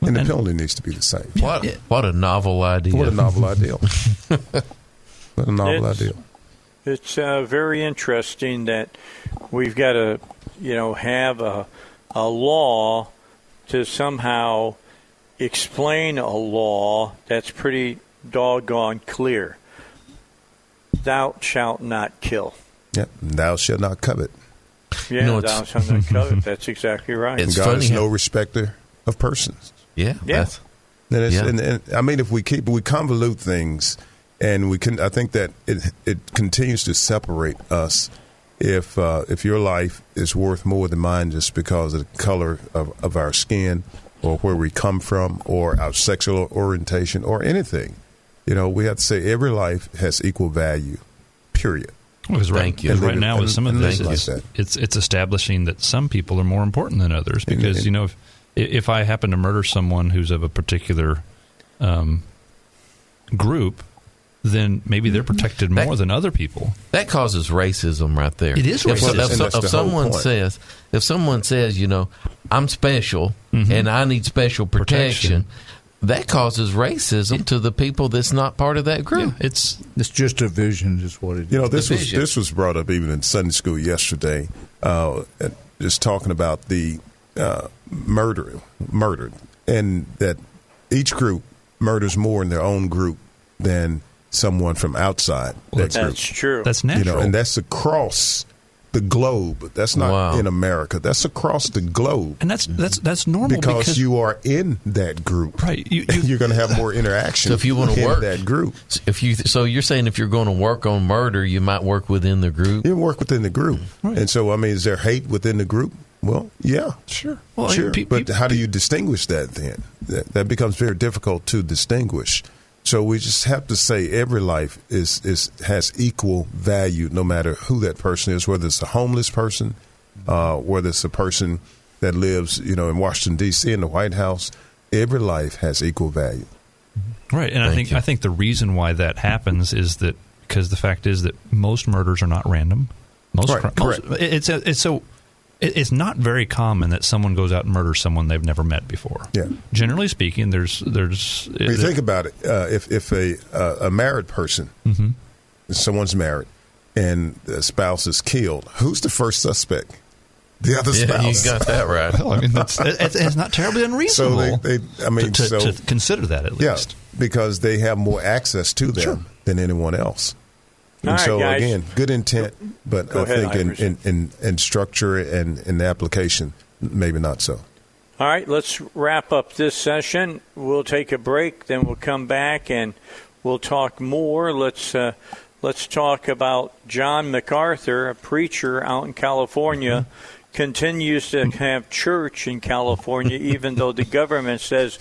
and the penalty needs to be the same. What what a novel idea! What a novel idea! what a novel It's- idea! It's uh, very interesting that we've got to, you know, have a, a law to somehow explain a law that's pretty doggone clear. Thou shalt not kill. Yep. Thou shalt not covet. Yeah, know, thou shalt not covet. That's exactly right. And God is no respecter of persons. Yeah, Yeah. And, it's, Yeah. and, and I mean, if we keep we convolute things, and we can, I think that it it continues to separate us. If uh, if your life is worth more than mine just because of the color of, of our skin, or where we come from, or our sexual orientation, or anything, you know, we have to say every life has equal value. Period. Because right, Thank you. because right And now leave it- with some of and this, leave it's, it's it's establishing that some people are more important than others. Because and- you know, if if I happen to murder someone who's of a particular um, group, then maybe they're protected more than other people. That causes racism right there. It is If, racism. if, And that's if the someone says, if someone says, you know, I'm special Mm-hmm. and I need special protection, that causes racism to the people that's not part of that group. it's it's just a vision, is what it is. You know, this was this was brought up even in Sunday school yesterday. Uh, just talking about the uh, murder, murdered, and that each group murders more in their own group than someone from outside that That's group. true. That's You natural. know, and that's across the globe. That's not Wow. in America. That's across the globe. and that's that's that's normal because, because you are in that group, right. You, you, you're going to have more interaction. So if you want to in work that group, if you so you're saying if you're going to work on murder, you might work within the group. You work within the group. Mm-hmm. Right. And so, I mean, is there hate within the group? Well, yeah. Sure. Well, sure. pe- but pe- how do you distinguish that then? That, that becomes very difficult to distinguish. So we just have to say every life is, is has equal value, no matter who that person is, whether it's a homeless person, uh, whether it's a person that lives, you know, in Washington D.C. in the White House. Every life has equal value. Right, and I think you. I think the reason why that happens is that because the fact is that most murders are not random. Most, Right, cri- most correct. it's a, it's so it- it's not very common that someone goes out and murders someone they've never met before. Yeah. Generally speaking, there's there's When you think about it, uh, if if a uh, a married person, Mhm. someone's married, and the spouse is killed, who's the first suspect? The other Yeah, you spouse. got that right. well, I mean, that's, it's, it's not terribly so unreasonable. they, they, I mean, to, to, so to consider that at least, yeah, least. because they have more access to them Sure. than anyone else. And All right, so guys. again, good intent, but Go I ahead, think in, in, in, in structure and in the application, maybe not so. All right, let's wrap up this session. We'll take a break, then we'll come back and we'll talk more. Let's uh, let's talk about John MacArthur, a preacher out in California, continues to have church in California, even though the government says.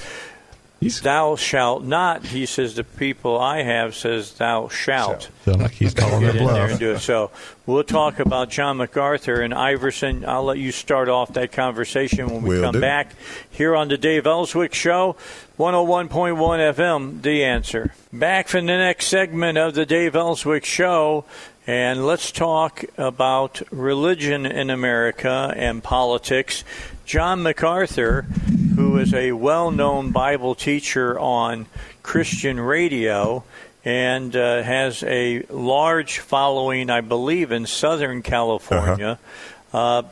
Thou shalt not. He says the people I have says thou shalt. Sound like he's calling their bluff. and do it. So we'll talk about John MacArthur and Iverson. I'll let you start off that conversation when we Will come do. back here on the Dave Elswick Show, 101.1 FM, The Answer. Back for the next segment of the Dave Elswick Show, and let's talk about religion in America and politics. John MacArthur, who is a well known Bible teacher on Christian radio, and uh, has a large following, I believe, in Southern California. uh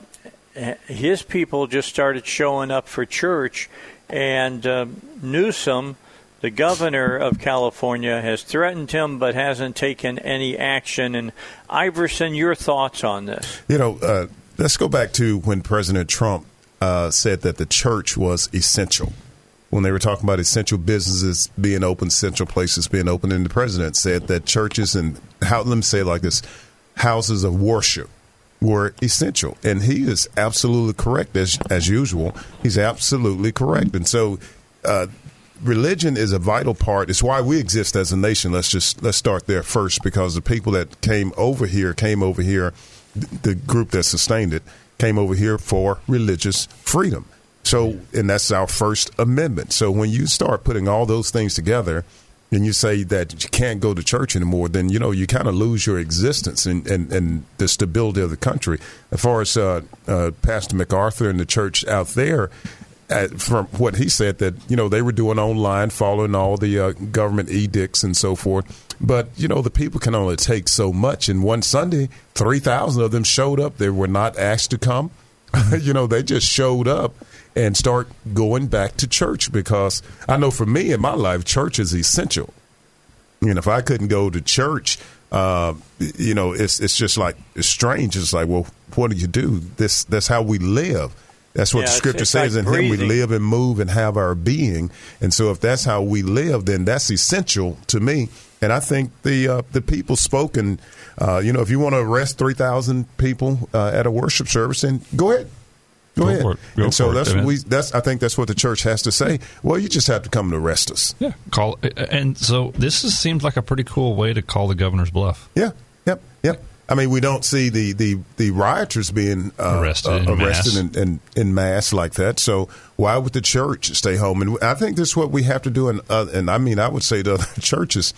his people just started showing up for church, and uh, Newsom, the governor of California, has threatened him but hasn't taken any action. And Iverson, your thoughts on this? You know, uh, let's go back to when President Trump uh, said that the church was essential. When they were talking about essential businesses being open, essential places being open, and the president said that churches and how let me say it like this: houses of worship were essential. And he is absolutely correct, as, as usual. He's absolutely correct. And so, uh, religion is a vital part. It's why we exist as a nation. Let's just let's start there first, because the people that came over here came over here. The group that sustained it came over here for religious freedom. So, and that's our First Amendment. So, when you start putting all those things together, and you say that you can't go to church anymore, then you know you kind of lose your existence and, and, and the stability of the country. As far as uh, uh, Pastor MacArthur and the church out there, uh, from what he said, that you know they were doing online, following all the uh, government edicts and so forth. But you know the people can only take so much. And one Sunday, three thousand of them showed up. They were not asked to come. you know they just showed up and start going back to church because I know for me in my life, church is essential. And if I couldn't go to church, uh, you know, it's it's just like it's strange. It's like, well, what do you do? This that's how we live. That's what Yeah, the scripture it's says. like in Him we live and move and have our being. And so, if that's how we live, then that's essential to me. And I think the uh, the people spoken. Uh, you know, if you want to arrest three thousand people uh, at a worship service, then go ahead. Go, Go ahead. for it. Go and so for that's what we. That's I think that's what the church has to say. Well, you just have to come and arrest us. Yeah, call and so this is, seems like a pretty cool way to call the governor's bluff. Yeah. Yep. Yep. I mean, we don't see the the, the rioters being uh, Arrested uh, arrested in, in, in mass like that. So why would the church stay home? And I think this is what we have to do. And uh, and I mean, I would say to other churches.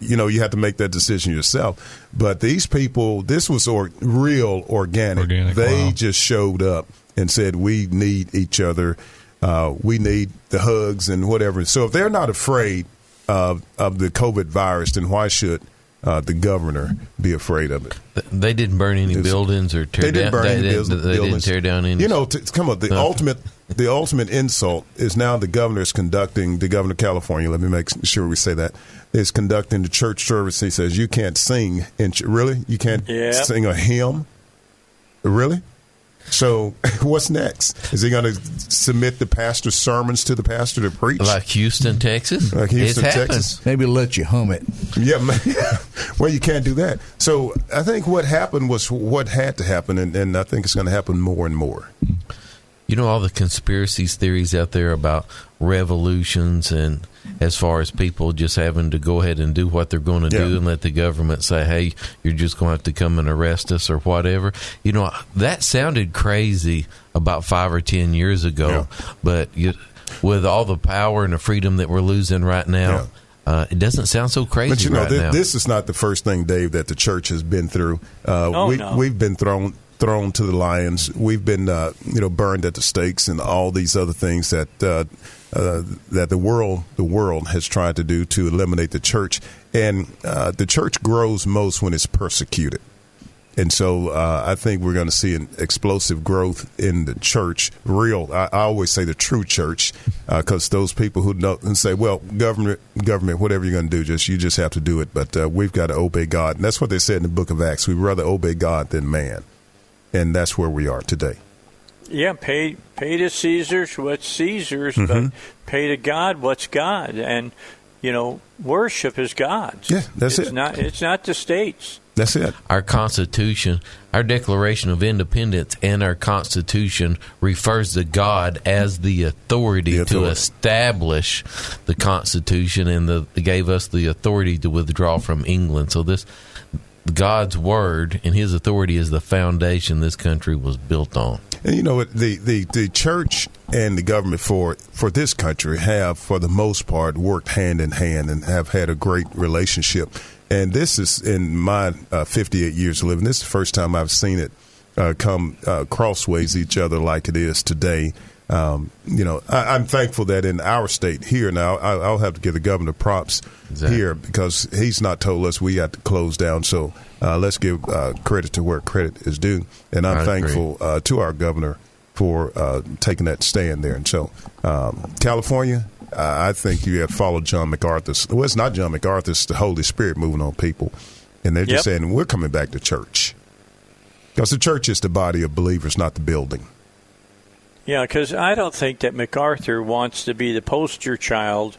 It- You know, you have to make that decision yourself. But these people, this was or, real organic. Organic, they wow. just showed up and said, "We need each other. Uh, we need the hugs and whatever." So if they're not afraid of of the COVID virus, then why should uh, the governor be afraid of it? They didn't burn any It's- buildings or tear they didn't down. burn they, any didn't- buildings- they didn't tear down any. You know, t- come on. The Nothing. ultimate, the ultimate insult is now the governor is conducting. The governor of California. Let me make sure we say that is conducting the church service. He says you can't sing. In ch- really, you can't Yep. sing a hymn. Really? So what's next? Is he going to submit the pastor's sermons to the pastor to preach? like Houston, Texas. Like Houston, it. Texas. Maybe let you hum it. Yeah, well, you can't do that. So I think what happened was what had to happen, and, and I think it's going to happen more and more. You know all the conspiracies theories out there about revolutions and as far as people just having to go ahead and do what they're going to Yeah. do and let the government say, "Hey, you're just going to have to come and arrest us or whatever." You know that sounded crazy about five or ten years ago, but you, with all the power and the freedom that we're losing right now, uh, it doesn't sound so crazy But you know, right thi- now. this is not the first thing, Dave, that the church has been through. Uh, Oh, we, no. We've been thrown thrown to the lions. We've been, uh, you know, burned at the stakes, and all these other things that uh, uh, that the world the world has tried to do to eliminate the church. And uh, the church grows most when it's persecuted. And so uh, I think we're going to see an explosive growth in the church. Real, I, I always say the true church, because those people who know and say, "Well, government, government, whatever you're going to do, just you just have to do it." But uh, we've got to obey God, and that's what they said in the Book of Acts. We'd rather obey God than man, and that's where we are today. Yeah, pay pay to Caesar's what's Caesar's, Mhm. but pay to God what's God, and you know, worship is God's. Yeah, that's it's it. Not it's not the states. That's it. Our Constitution, our Declaration of Independence, and our Constitution refers to God as the authority, The to establish the Constitution, and the gave us the authority to withdraw from England. So this God's word and His authority is the foundation this country was built on. And you know what the, the, the church and the government for for this country have for the most part worked hand in hand and have had a great relationship. And this is in my uh, 58 years of living. This is the first time I've seen it uh, come uh, crossways each other like it is today. Um, you know, I, am thankful that in our state here now, I, will have to give the governor props exactly. here because he's not told us we got to close down. So uh, let's give uh, credit to where credit is due, and I'm I thankful uh, to our governor for uh, taking that stand there. And so, um, California, I think you have followed John MacArthur's. Well, it's not John MacArthur; it's the Holy Spirit moving on people, and they're just yep. saying we're coming back to church because the church is the body of believers, not the building. Yeah, because I don't think that MacArthur wants to be the poster child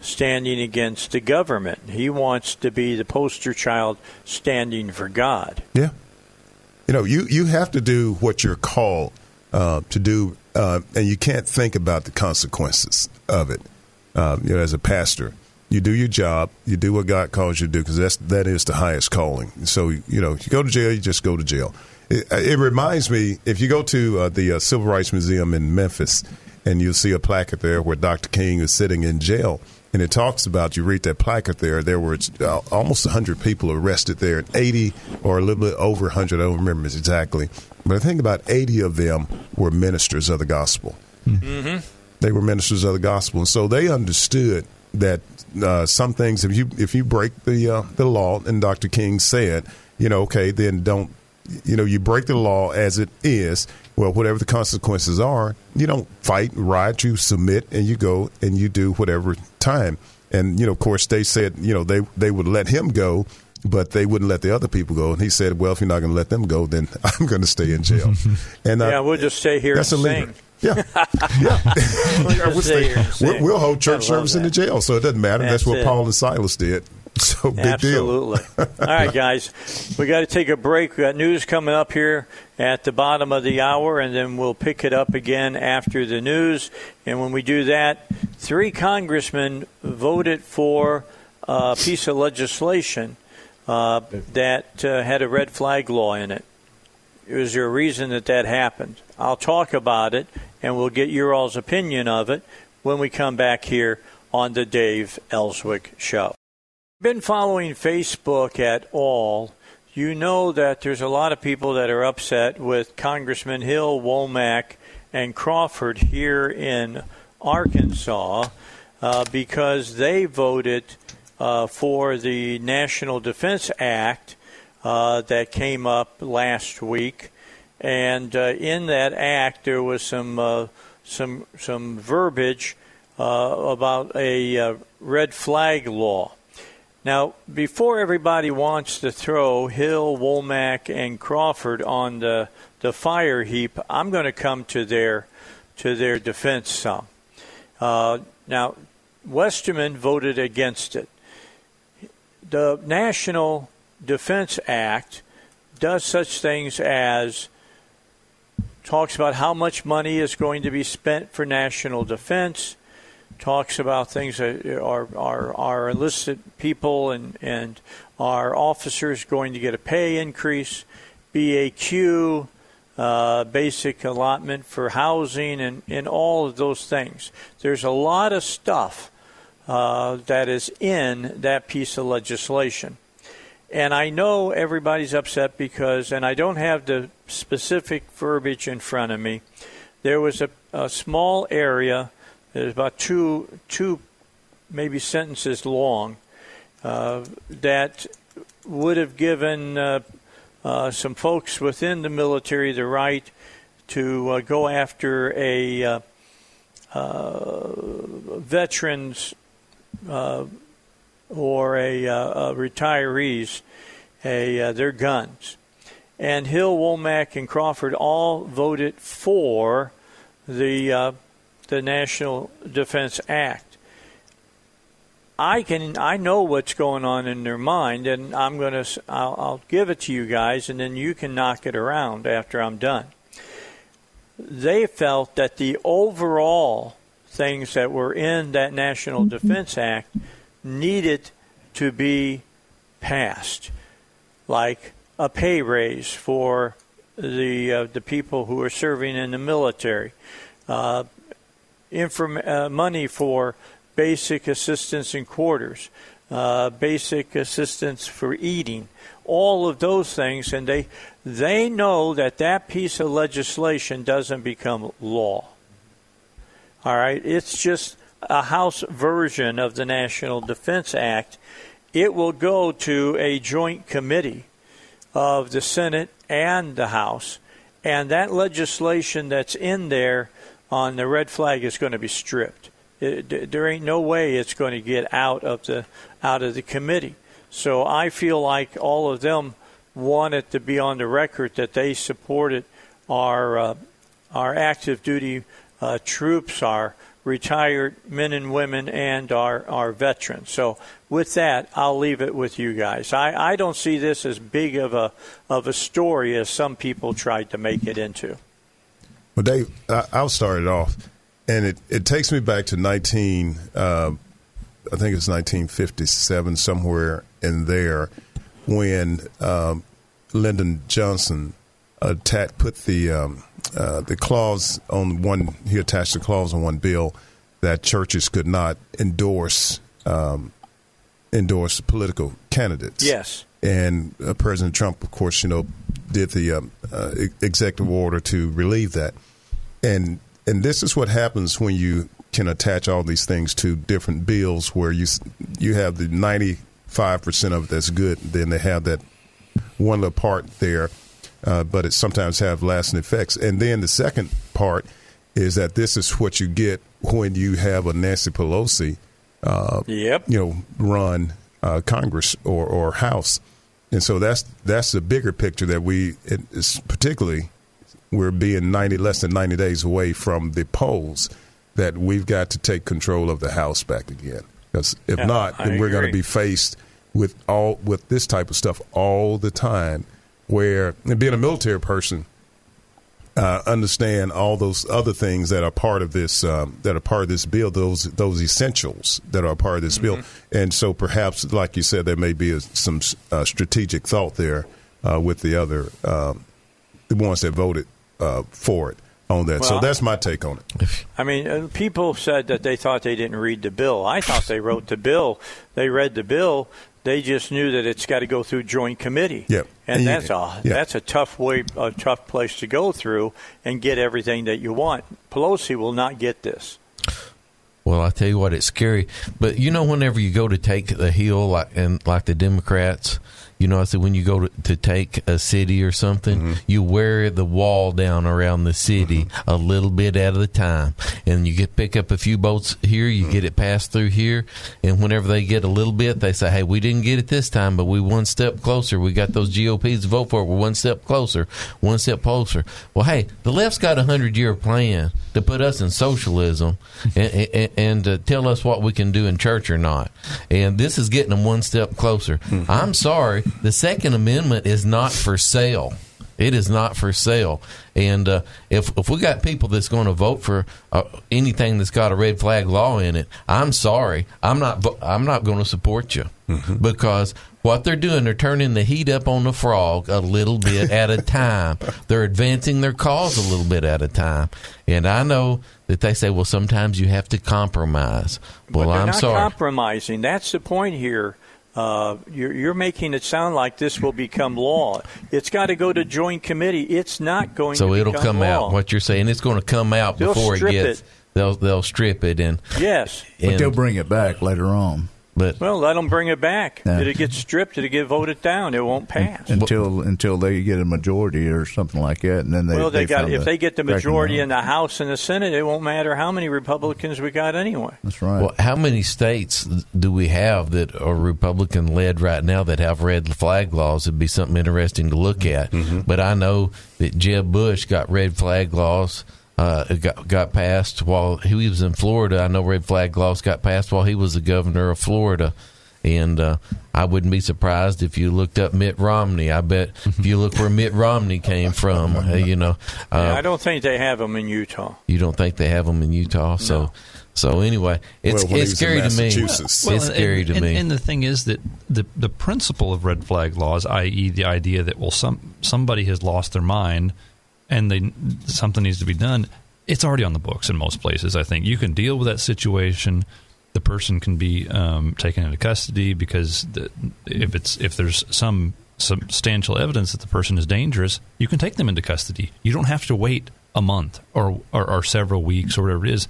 standing against the government. He wants to be the poster child standing for God. Yeah. You know, you, you have to do what you're called uh, to do, uh, and you can't think about the consequences of it. Uh, you know, as a pastor, you do your job, you do what God calls you to do, because that's that is the highest calling. So, you know, if you go to jail, you just go to jail. It, it reminds me if you go to uh, the uh, Civil Rights Museum in Memphis and you'll see a placard there where Dr. King is sitting in jail. And it talks about, you read that placard there, there were uh, almost 100 people arrested there, 80 or a little bit over 100, I don't remember exactly. But I think about 80 of them were ministers of the gospel. Mm-hmm. They were ministers of the gospel. And so they understood that uh, some things, if you if you break the uh, the law, and Dr. King said, you know, okay, then don't you know, you break the law as it is. Well, whatever the consequences are, you don't fight, riot, you submit, and you go and you do whatever time. And you know, of course, they said you know they they would let him go, but they wouldn't let the other people go. And he said, "Well, if you're not going to let them go, then I'm going to stay in jail." And uh, yeah, we'll just stay here. That's a leader. Yeah, yeah. we'll, stay, we'll, we'll, hold church service that. in the jail, so it doesn't matter. That's, That's what it. Paul and Silas did. So big Absolutely. deal. All right, guys, we got to take a break. We got news coming up here at the bottom of the hour, and then we'll pick it up again after the news. And when we do that, three congressmen voted for a piece of legislation uh, that uh, had a red flag law in it. Is there a reason that that happened? I'll talk about it, and we'll get your all's opinion of it when we come back here on the Dave Elswick Show been following Facebook at all, you know that there's a lot of people that are upset with Congressman Hill, Womack, and Crawford here in Arkansas uh, because they voted uh, for the National Defense Act uh, that came up last week, and uh, in that act there was some uh, some some verbiage uh, about a red flag law. Now, before everybody wants to throw Hill, Womack, and Crawford on the, the fire heap, I'm going to come to their to their defense some. Uh, now, Westerman voted against it. The National Defense Act does such things as talks about how much money is going to be spent for national defense talks about things that are, are, are enlisted people and, and our officers going to get a pay increase, BAQ, uh, basic allotment for housing, and, and all of those things. There's a lot of stuff uh, that is in that piece of legislation. And I know everybody's upset because, and I don't have the specific verbiage in front of me, there was a, a small area it's about two two maybe sentences long uh, that would have given uh, uh, some folks within the military the right to uh, go after a uh, uh, veterans or a, a, retirees a, their guns. And Hill, Womack, and Crawford all voted for the the National Defense Act. I can I know what's going on in their mind, and I'm gonna I'll, I'll give it to you guys, and then you can knock it around after I'm done. They felt that the overall things that were in that National Defense Act needed to be passed, like a pay raise for the uh, the people who are serving in the military, uh, inform- uh, money for basic assistance in quarters, uh, basic assistance for eating, all of those things, and they they know that that piece of legislation doesn't become law. All right, it's just a House version of the National Defense Act. It will go to a joint committee of the Senate and the House, and that legislation that's in there on the red flag is going to be stripped. It, there ain't no way it's going to get out of the out of the committee. So I feel like all of them wanted to be on the record that they supported our uh, our active duty uh, troops, our retired men and women, and our, our veterans. So with that, I'll leave it with you guys. I, I don't see this as big of a of a story as some people tried to make it into. Well, Dave, I, will start it off, and it, it takes me back to 19, uh, I think it's 1957, somewhere in there, when um, Lyndon Johnson attacked, put the um, uh, the clause on one. He attached the clause on one bill that churches could not endorse um, endorse political candidates. Yes, and uh, President Trump, of course, you know, did the um, uh, executive order to relieve that, and and this is what happens when you can attach all these things to different bills, where you you have the ninety five percent of it that's good, then they have that one little part there uh, but it sometimes have lasting effects. And then the second part is that this is what you get when you have a Nancy Pelosi, uh, yep. you know, run uh, Congress or, or House. And so that's that's the bigger picture that we particularly we're being 90 less than 90 days away from the polls that we've got to take control of the House back again. Because if yeah, not, then we're going to be faced with all with this type of stuff all the time where being a military person, uh, understand all those other things that are part of this um, that are part of this bill, those those essentials that are part of this mm-hmm. bill, and so perhaps, like you said, there may be a, some uh, strategic thought there uh, with the other um, the ones that voted uh, for it on that. Well, so that's my take on it. I mean, uh, people said that they thought they didn't read the bill. I thought they wrote the bill. They read the bill. They just knew that it's got to go through joint committee. Yep. And, and that's a that's a tough way, a tough place to go through and get everything that you want. Pelosi will not get this. Well, I tell you what, it's scary. But you know, whenever you go to take the hill, like and like the Democrats, you know, I said when you go to, to take a city or something, mm-hmm. you wear the wall down around the city mm-hmm. a little bit at a time, and you get pick up a few boats here, you mm-hmm. get it passed through here, and whenever they get a little bit, they say, "Hey, we didn't get it this time, but we one step closer. We got those GOPs to vote for it. We're one step closer, one step closer." Well, hey, the left's got a hundred year plan to put us in socialism and, and, and to tell us what we can do in church or not, and this is getting them one step closer. Mm-hmm. I'm sorry the Second Amendment is not for sale. It is not for sale. And uh, if if we got people that's going to vote for uh, anything that's got a red flag law in it, I'm sorry, I'm not I'm not going to support you mm-hmm. because what they're doing, they're turning the heat up on the frog a little bit at a time. They're advancing their cause a little bit at a time. And I know that they say, well, sometimes you have to compromise. Well, but I'm not sorry. Compromising. That's the point here. Uh, you're, you're, making it sound like this will become law. It's got to go to joint committee. It's not going. So to it'll come law. out. What you're saying, it's going to come out they'll before it gets. It. They'll they'll strip it and yes, but they'll bring it back later on. But well, let them bring it back. Yeah. It'll get stripped. Did It'll get voted down. It won't pass until until they get a majority or something like that, and then they. Well, they, they got if they get the majority in the House and the Senate, it won't matter how many Republicans we got anyway. That's right. Well, how many states do we have that are Republican led right now that have red flag laws? It'd be something interesting to look at. Mm-hmm. But I know that Jeb Bush got red flag laws uh, got, got passed while he was in Florida. I know red flag laws got passed while he was the governor of Florida. And uh, I wouldn't be surprised if you looked up Mitt Romney. I bet if you look where Mitt Romney came from, uh, you know. Uh, yeah, I don't think they have them in Utah. You don't think they have them in Utah? So, no. so anyway, it's, well, it's scary to me. Well, it's scary and, to and, me. And the thing is that the the principle of red flag laws, i.e., the idea that well, some somebody has lost their mind and they something needs to be done it's already on the books in most places. I think you can deal with that situation. The person can be um, taken into custody because the, if it's if there's some substantial evidence that the person is dangerous, you can take them into custody. You don't have to wait a month or, or, or several weeks or whatever it is.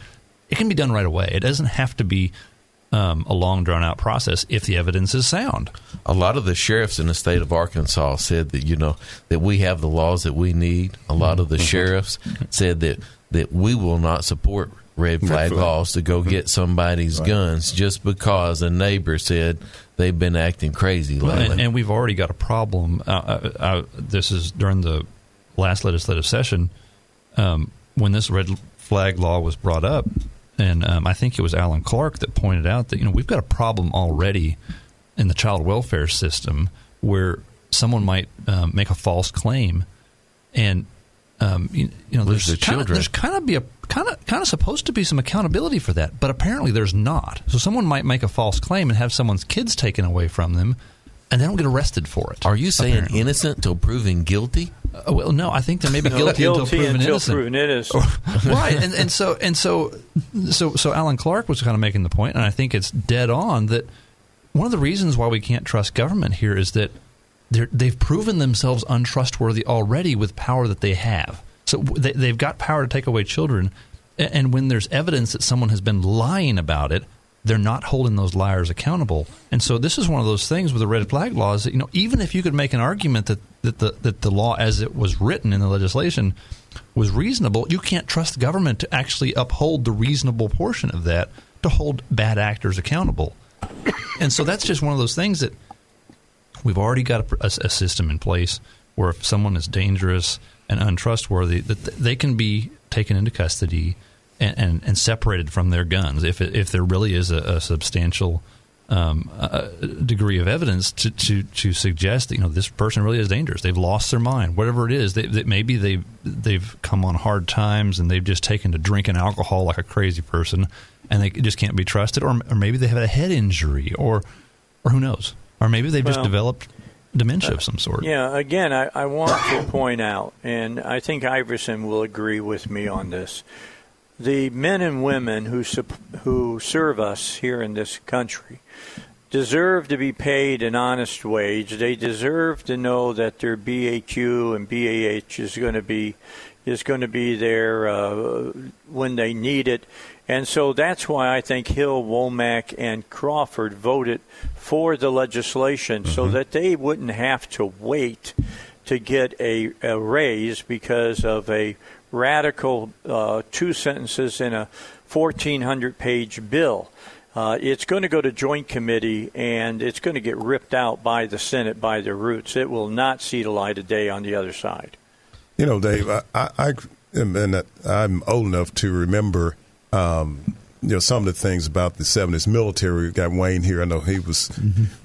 it can be done right away. It doesn't have to be um, a long drawn out process if the evidence is sound. A lot of the sheriffs in the state of Arkansas said that you know that we have the laws that we need. A lot of the Mm-hmm. sheriffs said that that we will not support red flag flag. laws to go get somebody's guns just because a neighbor said they've been acting crazy lately. And, and we've already got a problem. Uh, uh, uh, this is during the last legislative session um, when this red flag law was brought up, and um, I think it was Alan Clark that pointed out that you know we've got a problem already in the child welfare system where someone might um, make a false claim, and um, you, you know there's their kind of, there's kind of be a kind of kind of supposed to be some accountability for that, but apparently there's not. So someone might make a false claim and have someone's kids taken away from them, and they don't get arrested for it. Are you saying apparently. innocent till proven guilty? Uh, well, no, I think they may be guilty, until proven innocent. proven innocent. right, and, and so and so so so Alan Clark was kind of making the point, and I think it's dead on that one of the reasons why we can't trust government here is that they're, they've proven themselves untrustworthy already with power that they have. So they, they've got power to take away children, a- and when there's evidence that someone has been lying about it, they're not holding those liars accountable. And so this is one of those things with the red flag laws that you know even if you could make an argument that that the that the law as it was written in the legislation was reasonable, you can't trust the government to actually uphold the reasonable portion of that to hold bad actors accountable. And so that's just one of those things that we've already got a, a, system in place where if someone is dangerous and untrustworthy, that they can be taken into custody and, and, and separated from their guns if it, if there really is a, a substantial um, uh, degree of evidence to, to, to suggest that you know this person really is dangerous. They've lost their mind, whatever it is. They, they, maybe they they've come on hard times and they've just taken to drinking alcohol like a crazy person, and they just can't be trusted. Or, or maybe they have a head injury, or or who knows? Or maybe they've just developed dementia of some sort. Yeah, again, I, I want to point out, and I think Iverson will agree with me on this. The men and women who who serve us here in this country deserve to be paid an honest wage. They deserve to know that their BAQ and BAH is going to be is going to be there uh, when they need it. And so that's why I think Hill, Womack, and Crawford voted for the legislation so that they wouldn't have to wait to get a, a raise because of a radical uh, two sentences in a 1,400 page bill. Uh, it's going to go to joint committee and it's going to get ripped out by the Senate by the roots. It will not see the light of day on the other side. You know, Dave, I, I, I am, and I'm old enough to remember, um, you know, some of the things about the '70s military. We got Wayne here. I know he was,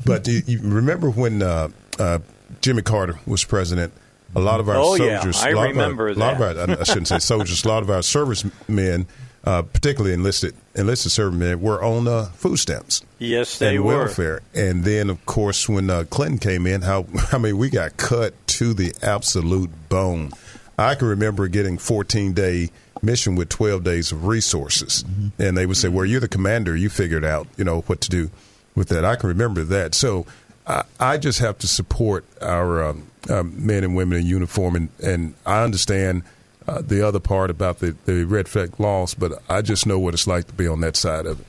but you, you remember when uh, uh, Jimmy Carter was president? A lot of our Oh, yeah. soldiers, I a lot remember of our, a lot of our, I shouldn't say soldiers, a lot of our servicemen, uh, particularly enlisted enlisted servicemen, were on uh, food stamps. Yes, they and were. welfare. And then, of course, when uh, Clinton came in, how I mean, we got cut to the absolute bone. I can remember getting 14 day mission with 12 days of resources, and they would say, "Well, you're the commander. You figured out, you know, what to do with that." I can remember that. So. I, I just have to support our um, um, men and women in uniform, and, and I understand uh, the other part about the, the red flag laws, but I just know what it's like to be on that side of it.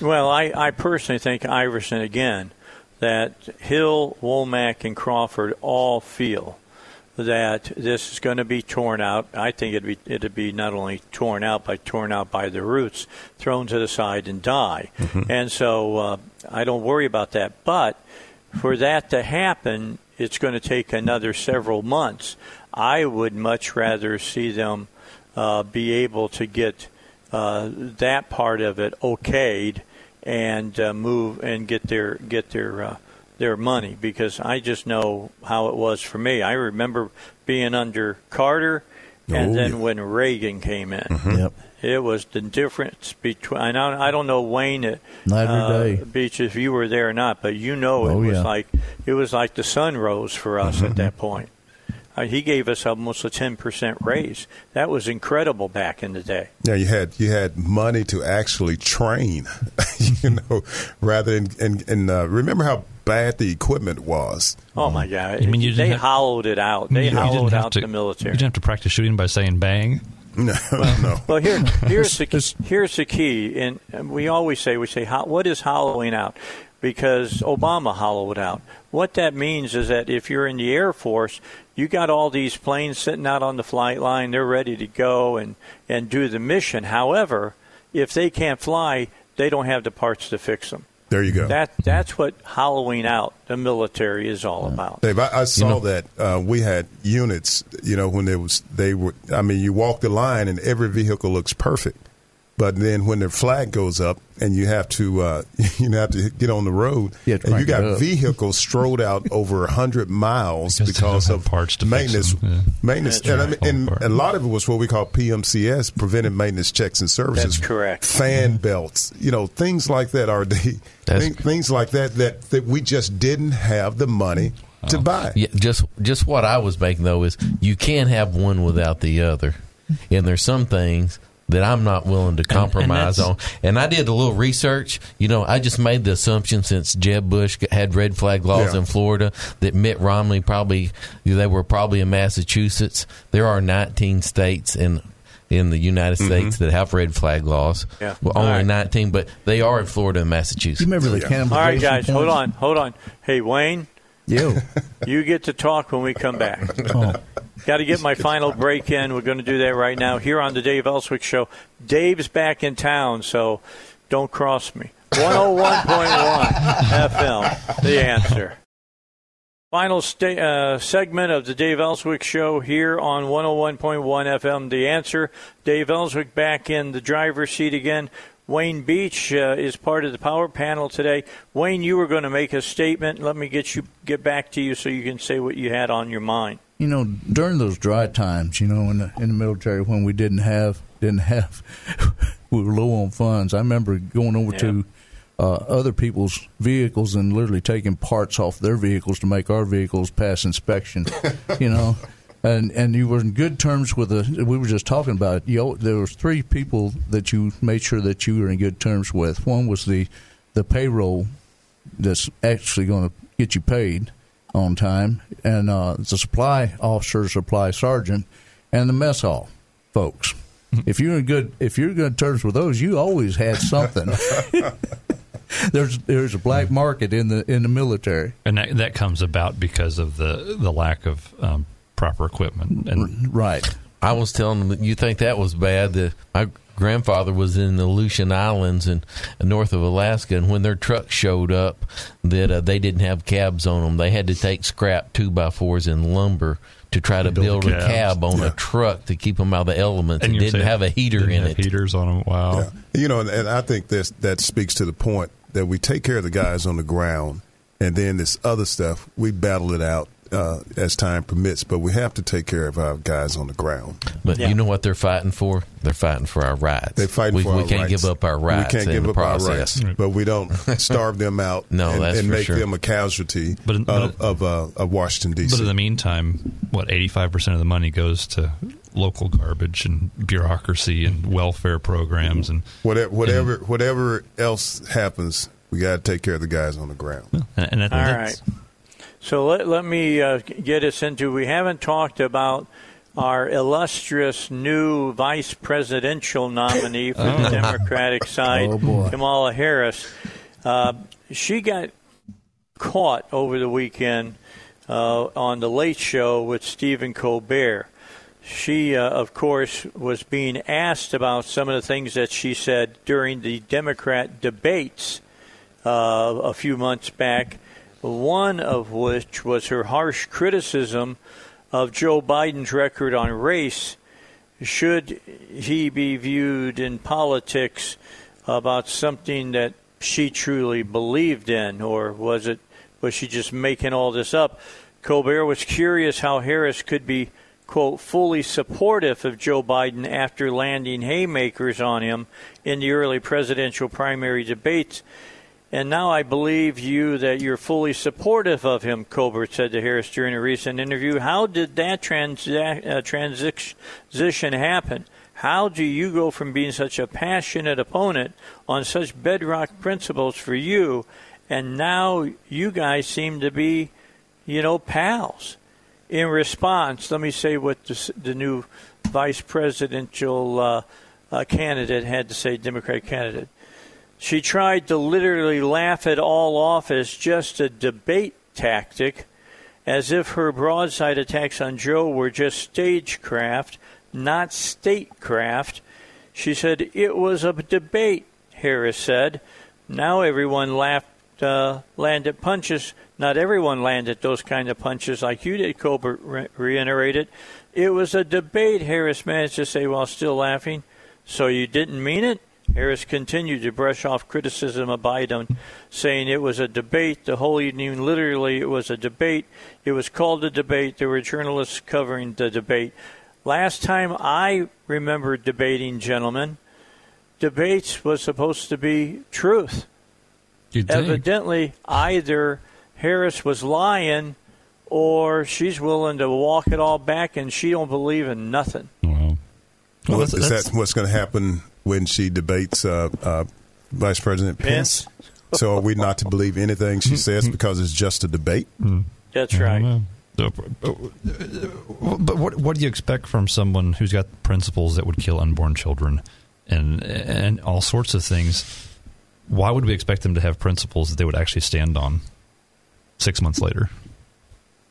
Well, I, I personally think Iverson again that Hill, Womack, and Crawford all feel that this is going to be torn out. I think it'd be it'd be not only torn out, but torn out by the roots, thrown to the side and die. And so uh, I don't worry about that. But for that to happen, it's going to take another several months. I would much rather see them uh, be able to get uh, that part of it okayed and uh, move and get their get their uh, their money because I just know how it was for me. I remember being under Carter, and Oh, then yeah. when Reagan came in, Yep. It was the difference between. I don't, I don't know Wayne uh, Not every uh, day. Beech if you were there or not, but you know it Oh, was yeah. like it was like the sun rose for us at that point. Uh, he gave us almost a ten percent raise. That was incredible back in the day. Yeah, you had you had money to actually train, you know, rather than and, and uh, remember how bad the equipment was. Oh my God! I mean you they have- hollowed it out. They You hollowed out to- the military. You didn't have to practice shooting by saying bang. No, well, no. Well, here, here's the here's the key, and we always say we say what is hollowing out, because Obama hollowed out. What that means is that if you're in the Air Force, you got all these planes sitting out on the flight line, they're ready to go and and do the mission. However, if they can't fly, they don't have the parts to fix them. There you go. That that's what hollowing out the military is all about. Dave, I, I saw You know- that uh, we had units. You know, when there was they were. I mean, you walk the line and every vehicle looks perfect, but then when the flag goes up and you have to uh, you have to get on the road, You and you got vehicles strolled out over hundred miles Because because of parts to maintenance. yeah. Maintenance, That's and, I mean, and a lot of it was what we call PMCS, preventive maintenance checks and services. That's correct. Fan belts, you know, things like that are the thing, things like that that that we just didn't have the money to buy. Yeah, just just what I was making though is you can't have one without the other, and there's some things that I'm not willing to compromise that's- on. And I did a little research. You know, I just made the assumption since Jeb Bush had red flag laws Yeah. in Florida that Mitt Romney probably they were probably in Massachusetts. There are 19 states in in the United mm-hmm. States that have red flag laws. Yeah. Well, only right. 19, but they are in Florida and Massachusetts. You remember the Yeah. cannibalization? All right, guys, hold on, hold on. Hey, Wayne, Yo. you get to talk when we come back. Oh. Got to get my final break in. We're going to do that right now here on the Dave Elswick Show. Dave's back in town, so don't cross me. 101.1 FM, the answer. Final sta- uh, segment of the Dave Elswick Show here on 101.1 FM, the answer. Dave Elswick back in the driver's seat again. Wayne Beech uh, is part of the power panel today. Wayne, you were going to make a statement. Let me get you get back to you so you can say what you had on your mind. You know, during those dry times, you know, in the in the military when we didn't have didn't have we were low on funds. I remember going over to uh, other people's vehicles and literally taking parts off their vehicles to make our vehicles pass inspection. you know. And and you were in good terms with the. We were just talking about it. You, there was three people that you made sure that you were in good terms with. One was the the payroll that's actually going to get you paid on time, and uh, the supply officer, supply sergeant, and the mess hall folks. If you're in good, if you're in good terms with those, you always had something. there's there's a black market in the in the military. and that, that comes about because of the the lack of um, proper equipment and Right. I was telling them, you think that was bad? That my grandfather was in the Aleutian Islands and north of Alaska, and when their trucks showed up, that uh, they didn't have cabs on them. They had to take scrap two by fours and lumber to try to build build a cab on Yeah. a truck to keep them out of the elements. and it didn't saying have a heater didn't in have it. Heaters on them. Wow. Yeah. You know, and, and I think this that speaks to the point that we take care of the guys on the ground, and then this other stuff we battle it out uh, as time permits. But we have to take care of our guys on the ground. But Yeah. you know what they're fighting for? They're fighting for our rights. They fight we, for we our can't rights. give up our rights We can't in give the up our process. rights, but we don't starve them out. No, and, that's and make sure. them a casualty But in- of, but- of, uh, of Washington D.C. But in the meantime, what eighty five percent of the money goes to local garbage and bureaucracy and welfare programs and whatever, whatever, whatever else happens, we got to take care of the guys on the ground. and, and that, All that's- right. So let, let me uh, get us into. We haven't talked about our illustrious new vice presidential nominee for the Democratic side, Oh. Kamala Harris. Uh, she got caught over the weekend uh, on the Late Show with Stephen Colbert. She, uh, of course, was being asked about some of the things that she said during the Democrat debates uh, a few months back. One of which was her harsh criticism of Joe Biden's record on race. Should he be viewed in politics about something that she truly believed in, or was it was she just making all this up? Colbert was curious how Harris could be quote fully supportive of Joe Biden after landing haymakers on him in the early presidential primary debates. And now I believe you that you're fully supportive of him, Colbert said to Harris during a recent interview. How did that transa- uh, transition happen? How do you go from being such a passionate opponent on such bedrock principles for you, and now you guys seem to be, you know, pals? in response, let me say what the, the new vice presidential uh, uh, candidate had to say, Democratic candidate. She tried to literally laugh it all off as just a debate tactic, as if her broadside attacks on Joe were just stagecraft, not statecraft. She said it was a debate, Harris said. Now everyone laughed, uh, landed punches. Not everyone landed those kind of punches like you did, Colbert re- reiterated. It was a debate, Harris managed to say while still laughing. So you didn't mean it? Harris continued to brush off criticism of Biden, saying it was a debate. The whole evening, literally, it was a debate. It was called a debate. There were journalists covering the debate. Last time I remember debating, gentlemen, debates was supposed to be truth. Evidently, either Harris was lying or she's willing to walk it all back and she don't believe in nothing. Well, well is that what's going to happen when she debates uh, uh, Vice President Pence? Pence? so are we not to believe anything she says because it's just a debate? That's right. But what what do you expect from someone who's got principles that would kill unborn children and and all sorts of things? Why would we expect them to have principles that they would actually stand on six months later?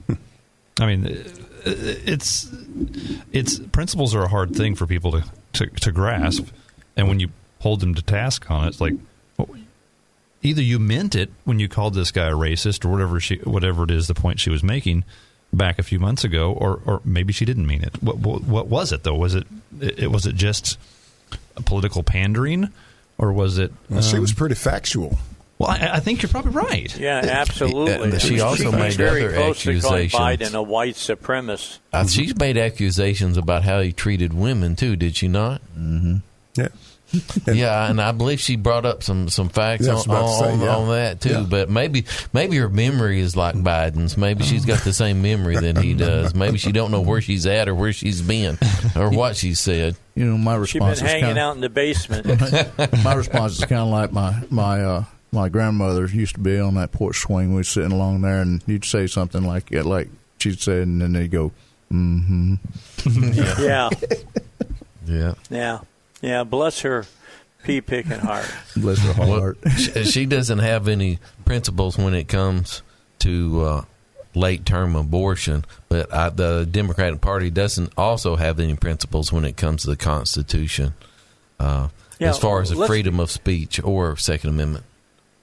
I mean, it's it's principles are a hard thing for people to, to, to grasp, and when you hold them to task on it, it's like well, either you meant it when you called this guy a racist or whatever she whatever it is the point she was making back a few months ago, or or maybe she didn't mean it. What what, what was it though? Was it, it was it just political pandering, or was it? Well, um, she was pretty factual. Well, I, I, think you're probably right. Yeah, absolutely. Yeah, she also made very other close accusations. To Biden a white supremacist. Uh, she's made accusations about how he treated women too. Did she not? Mm-hmm. Yeah. yeah, and I believe she brought up some some facts yeah, on, on, say, yeah. on, that too. But maybe maybe her memory is like Biden's. Maybe she's got the same memory that he does. Maybe she don't know where she's at or where she's been or what she said. You know, my response She's been is hanging kinda, out in the basement. my response is kind of like my my uh, my grandmother used to be on that porch swing. We were sitting along there, and you'd say something like like she'd say, and then they'd go, "Mm-hmm." yeah. yeah, yeah, yeah. Bless her pea picking heart. Bless her heart. Well, she, she doesn't have any principles when it comes to uh, late term abortion, but I, the Democratic Party doesn't also have any principles when it comes to the Constitution. Uh, Yeah, as far as the freedom of speech or Second Amendment.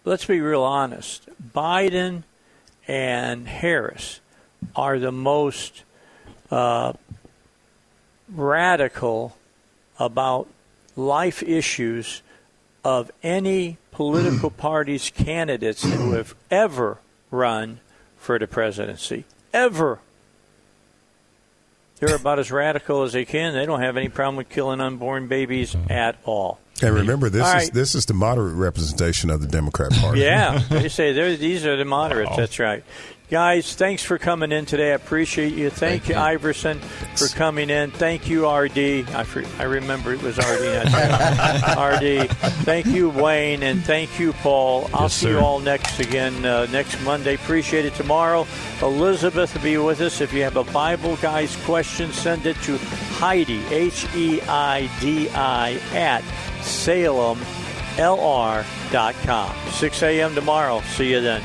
Let's be real honest. Biden and Harris are the most uh, radical about life issues of any political party's candidates who have ever run for the presidency. Ever. They're about as radical as they can. They don't have any problem with killing unborn babies at all. And remember, this All is right. this is the moderate representation of the Democrat Party. Yeah, they say these are the moderates. That's right. Guys, thanks for coming in today. I appreciate you. Thank, you, Iverson, for coming in. Thank you, RD. I, I remember it was RD. RD. Thank you, Wayne, and thank you, Paul. I'll Yes, see you all next again uh, next Monday. Appreciate it tomorrow. Elizabeth will be with us. If you have a Bible guys question, send it to Heidi H E I D I at Salem LR.com. 6 a.m. tomorrow. See you then.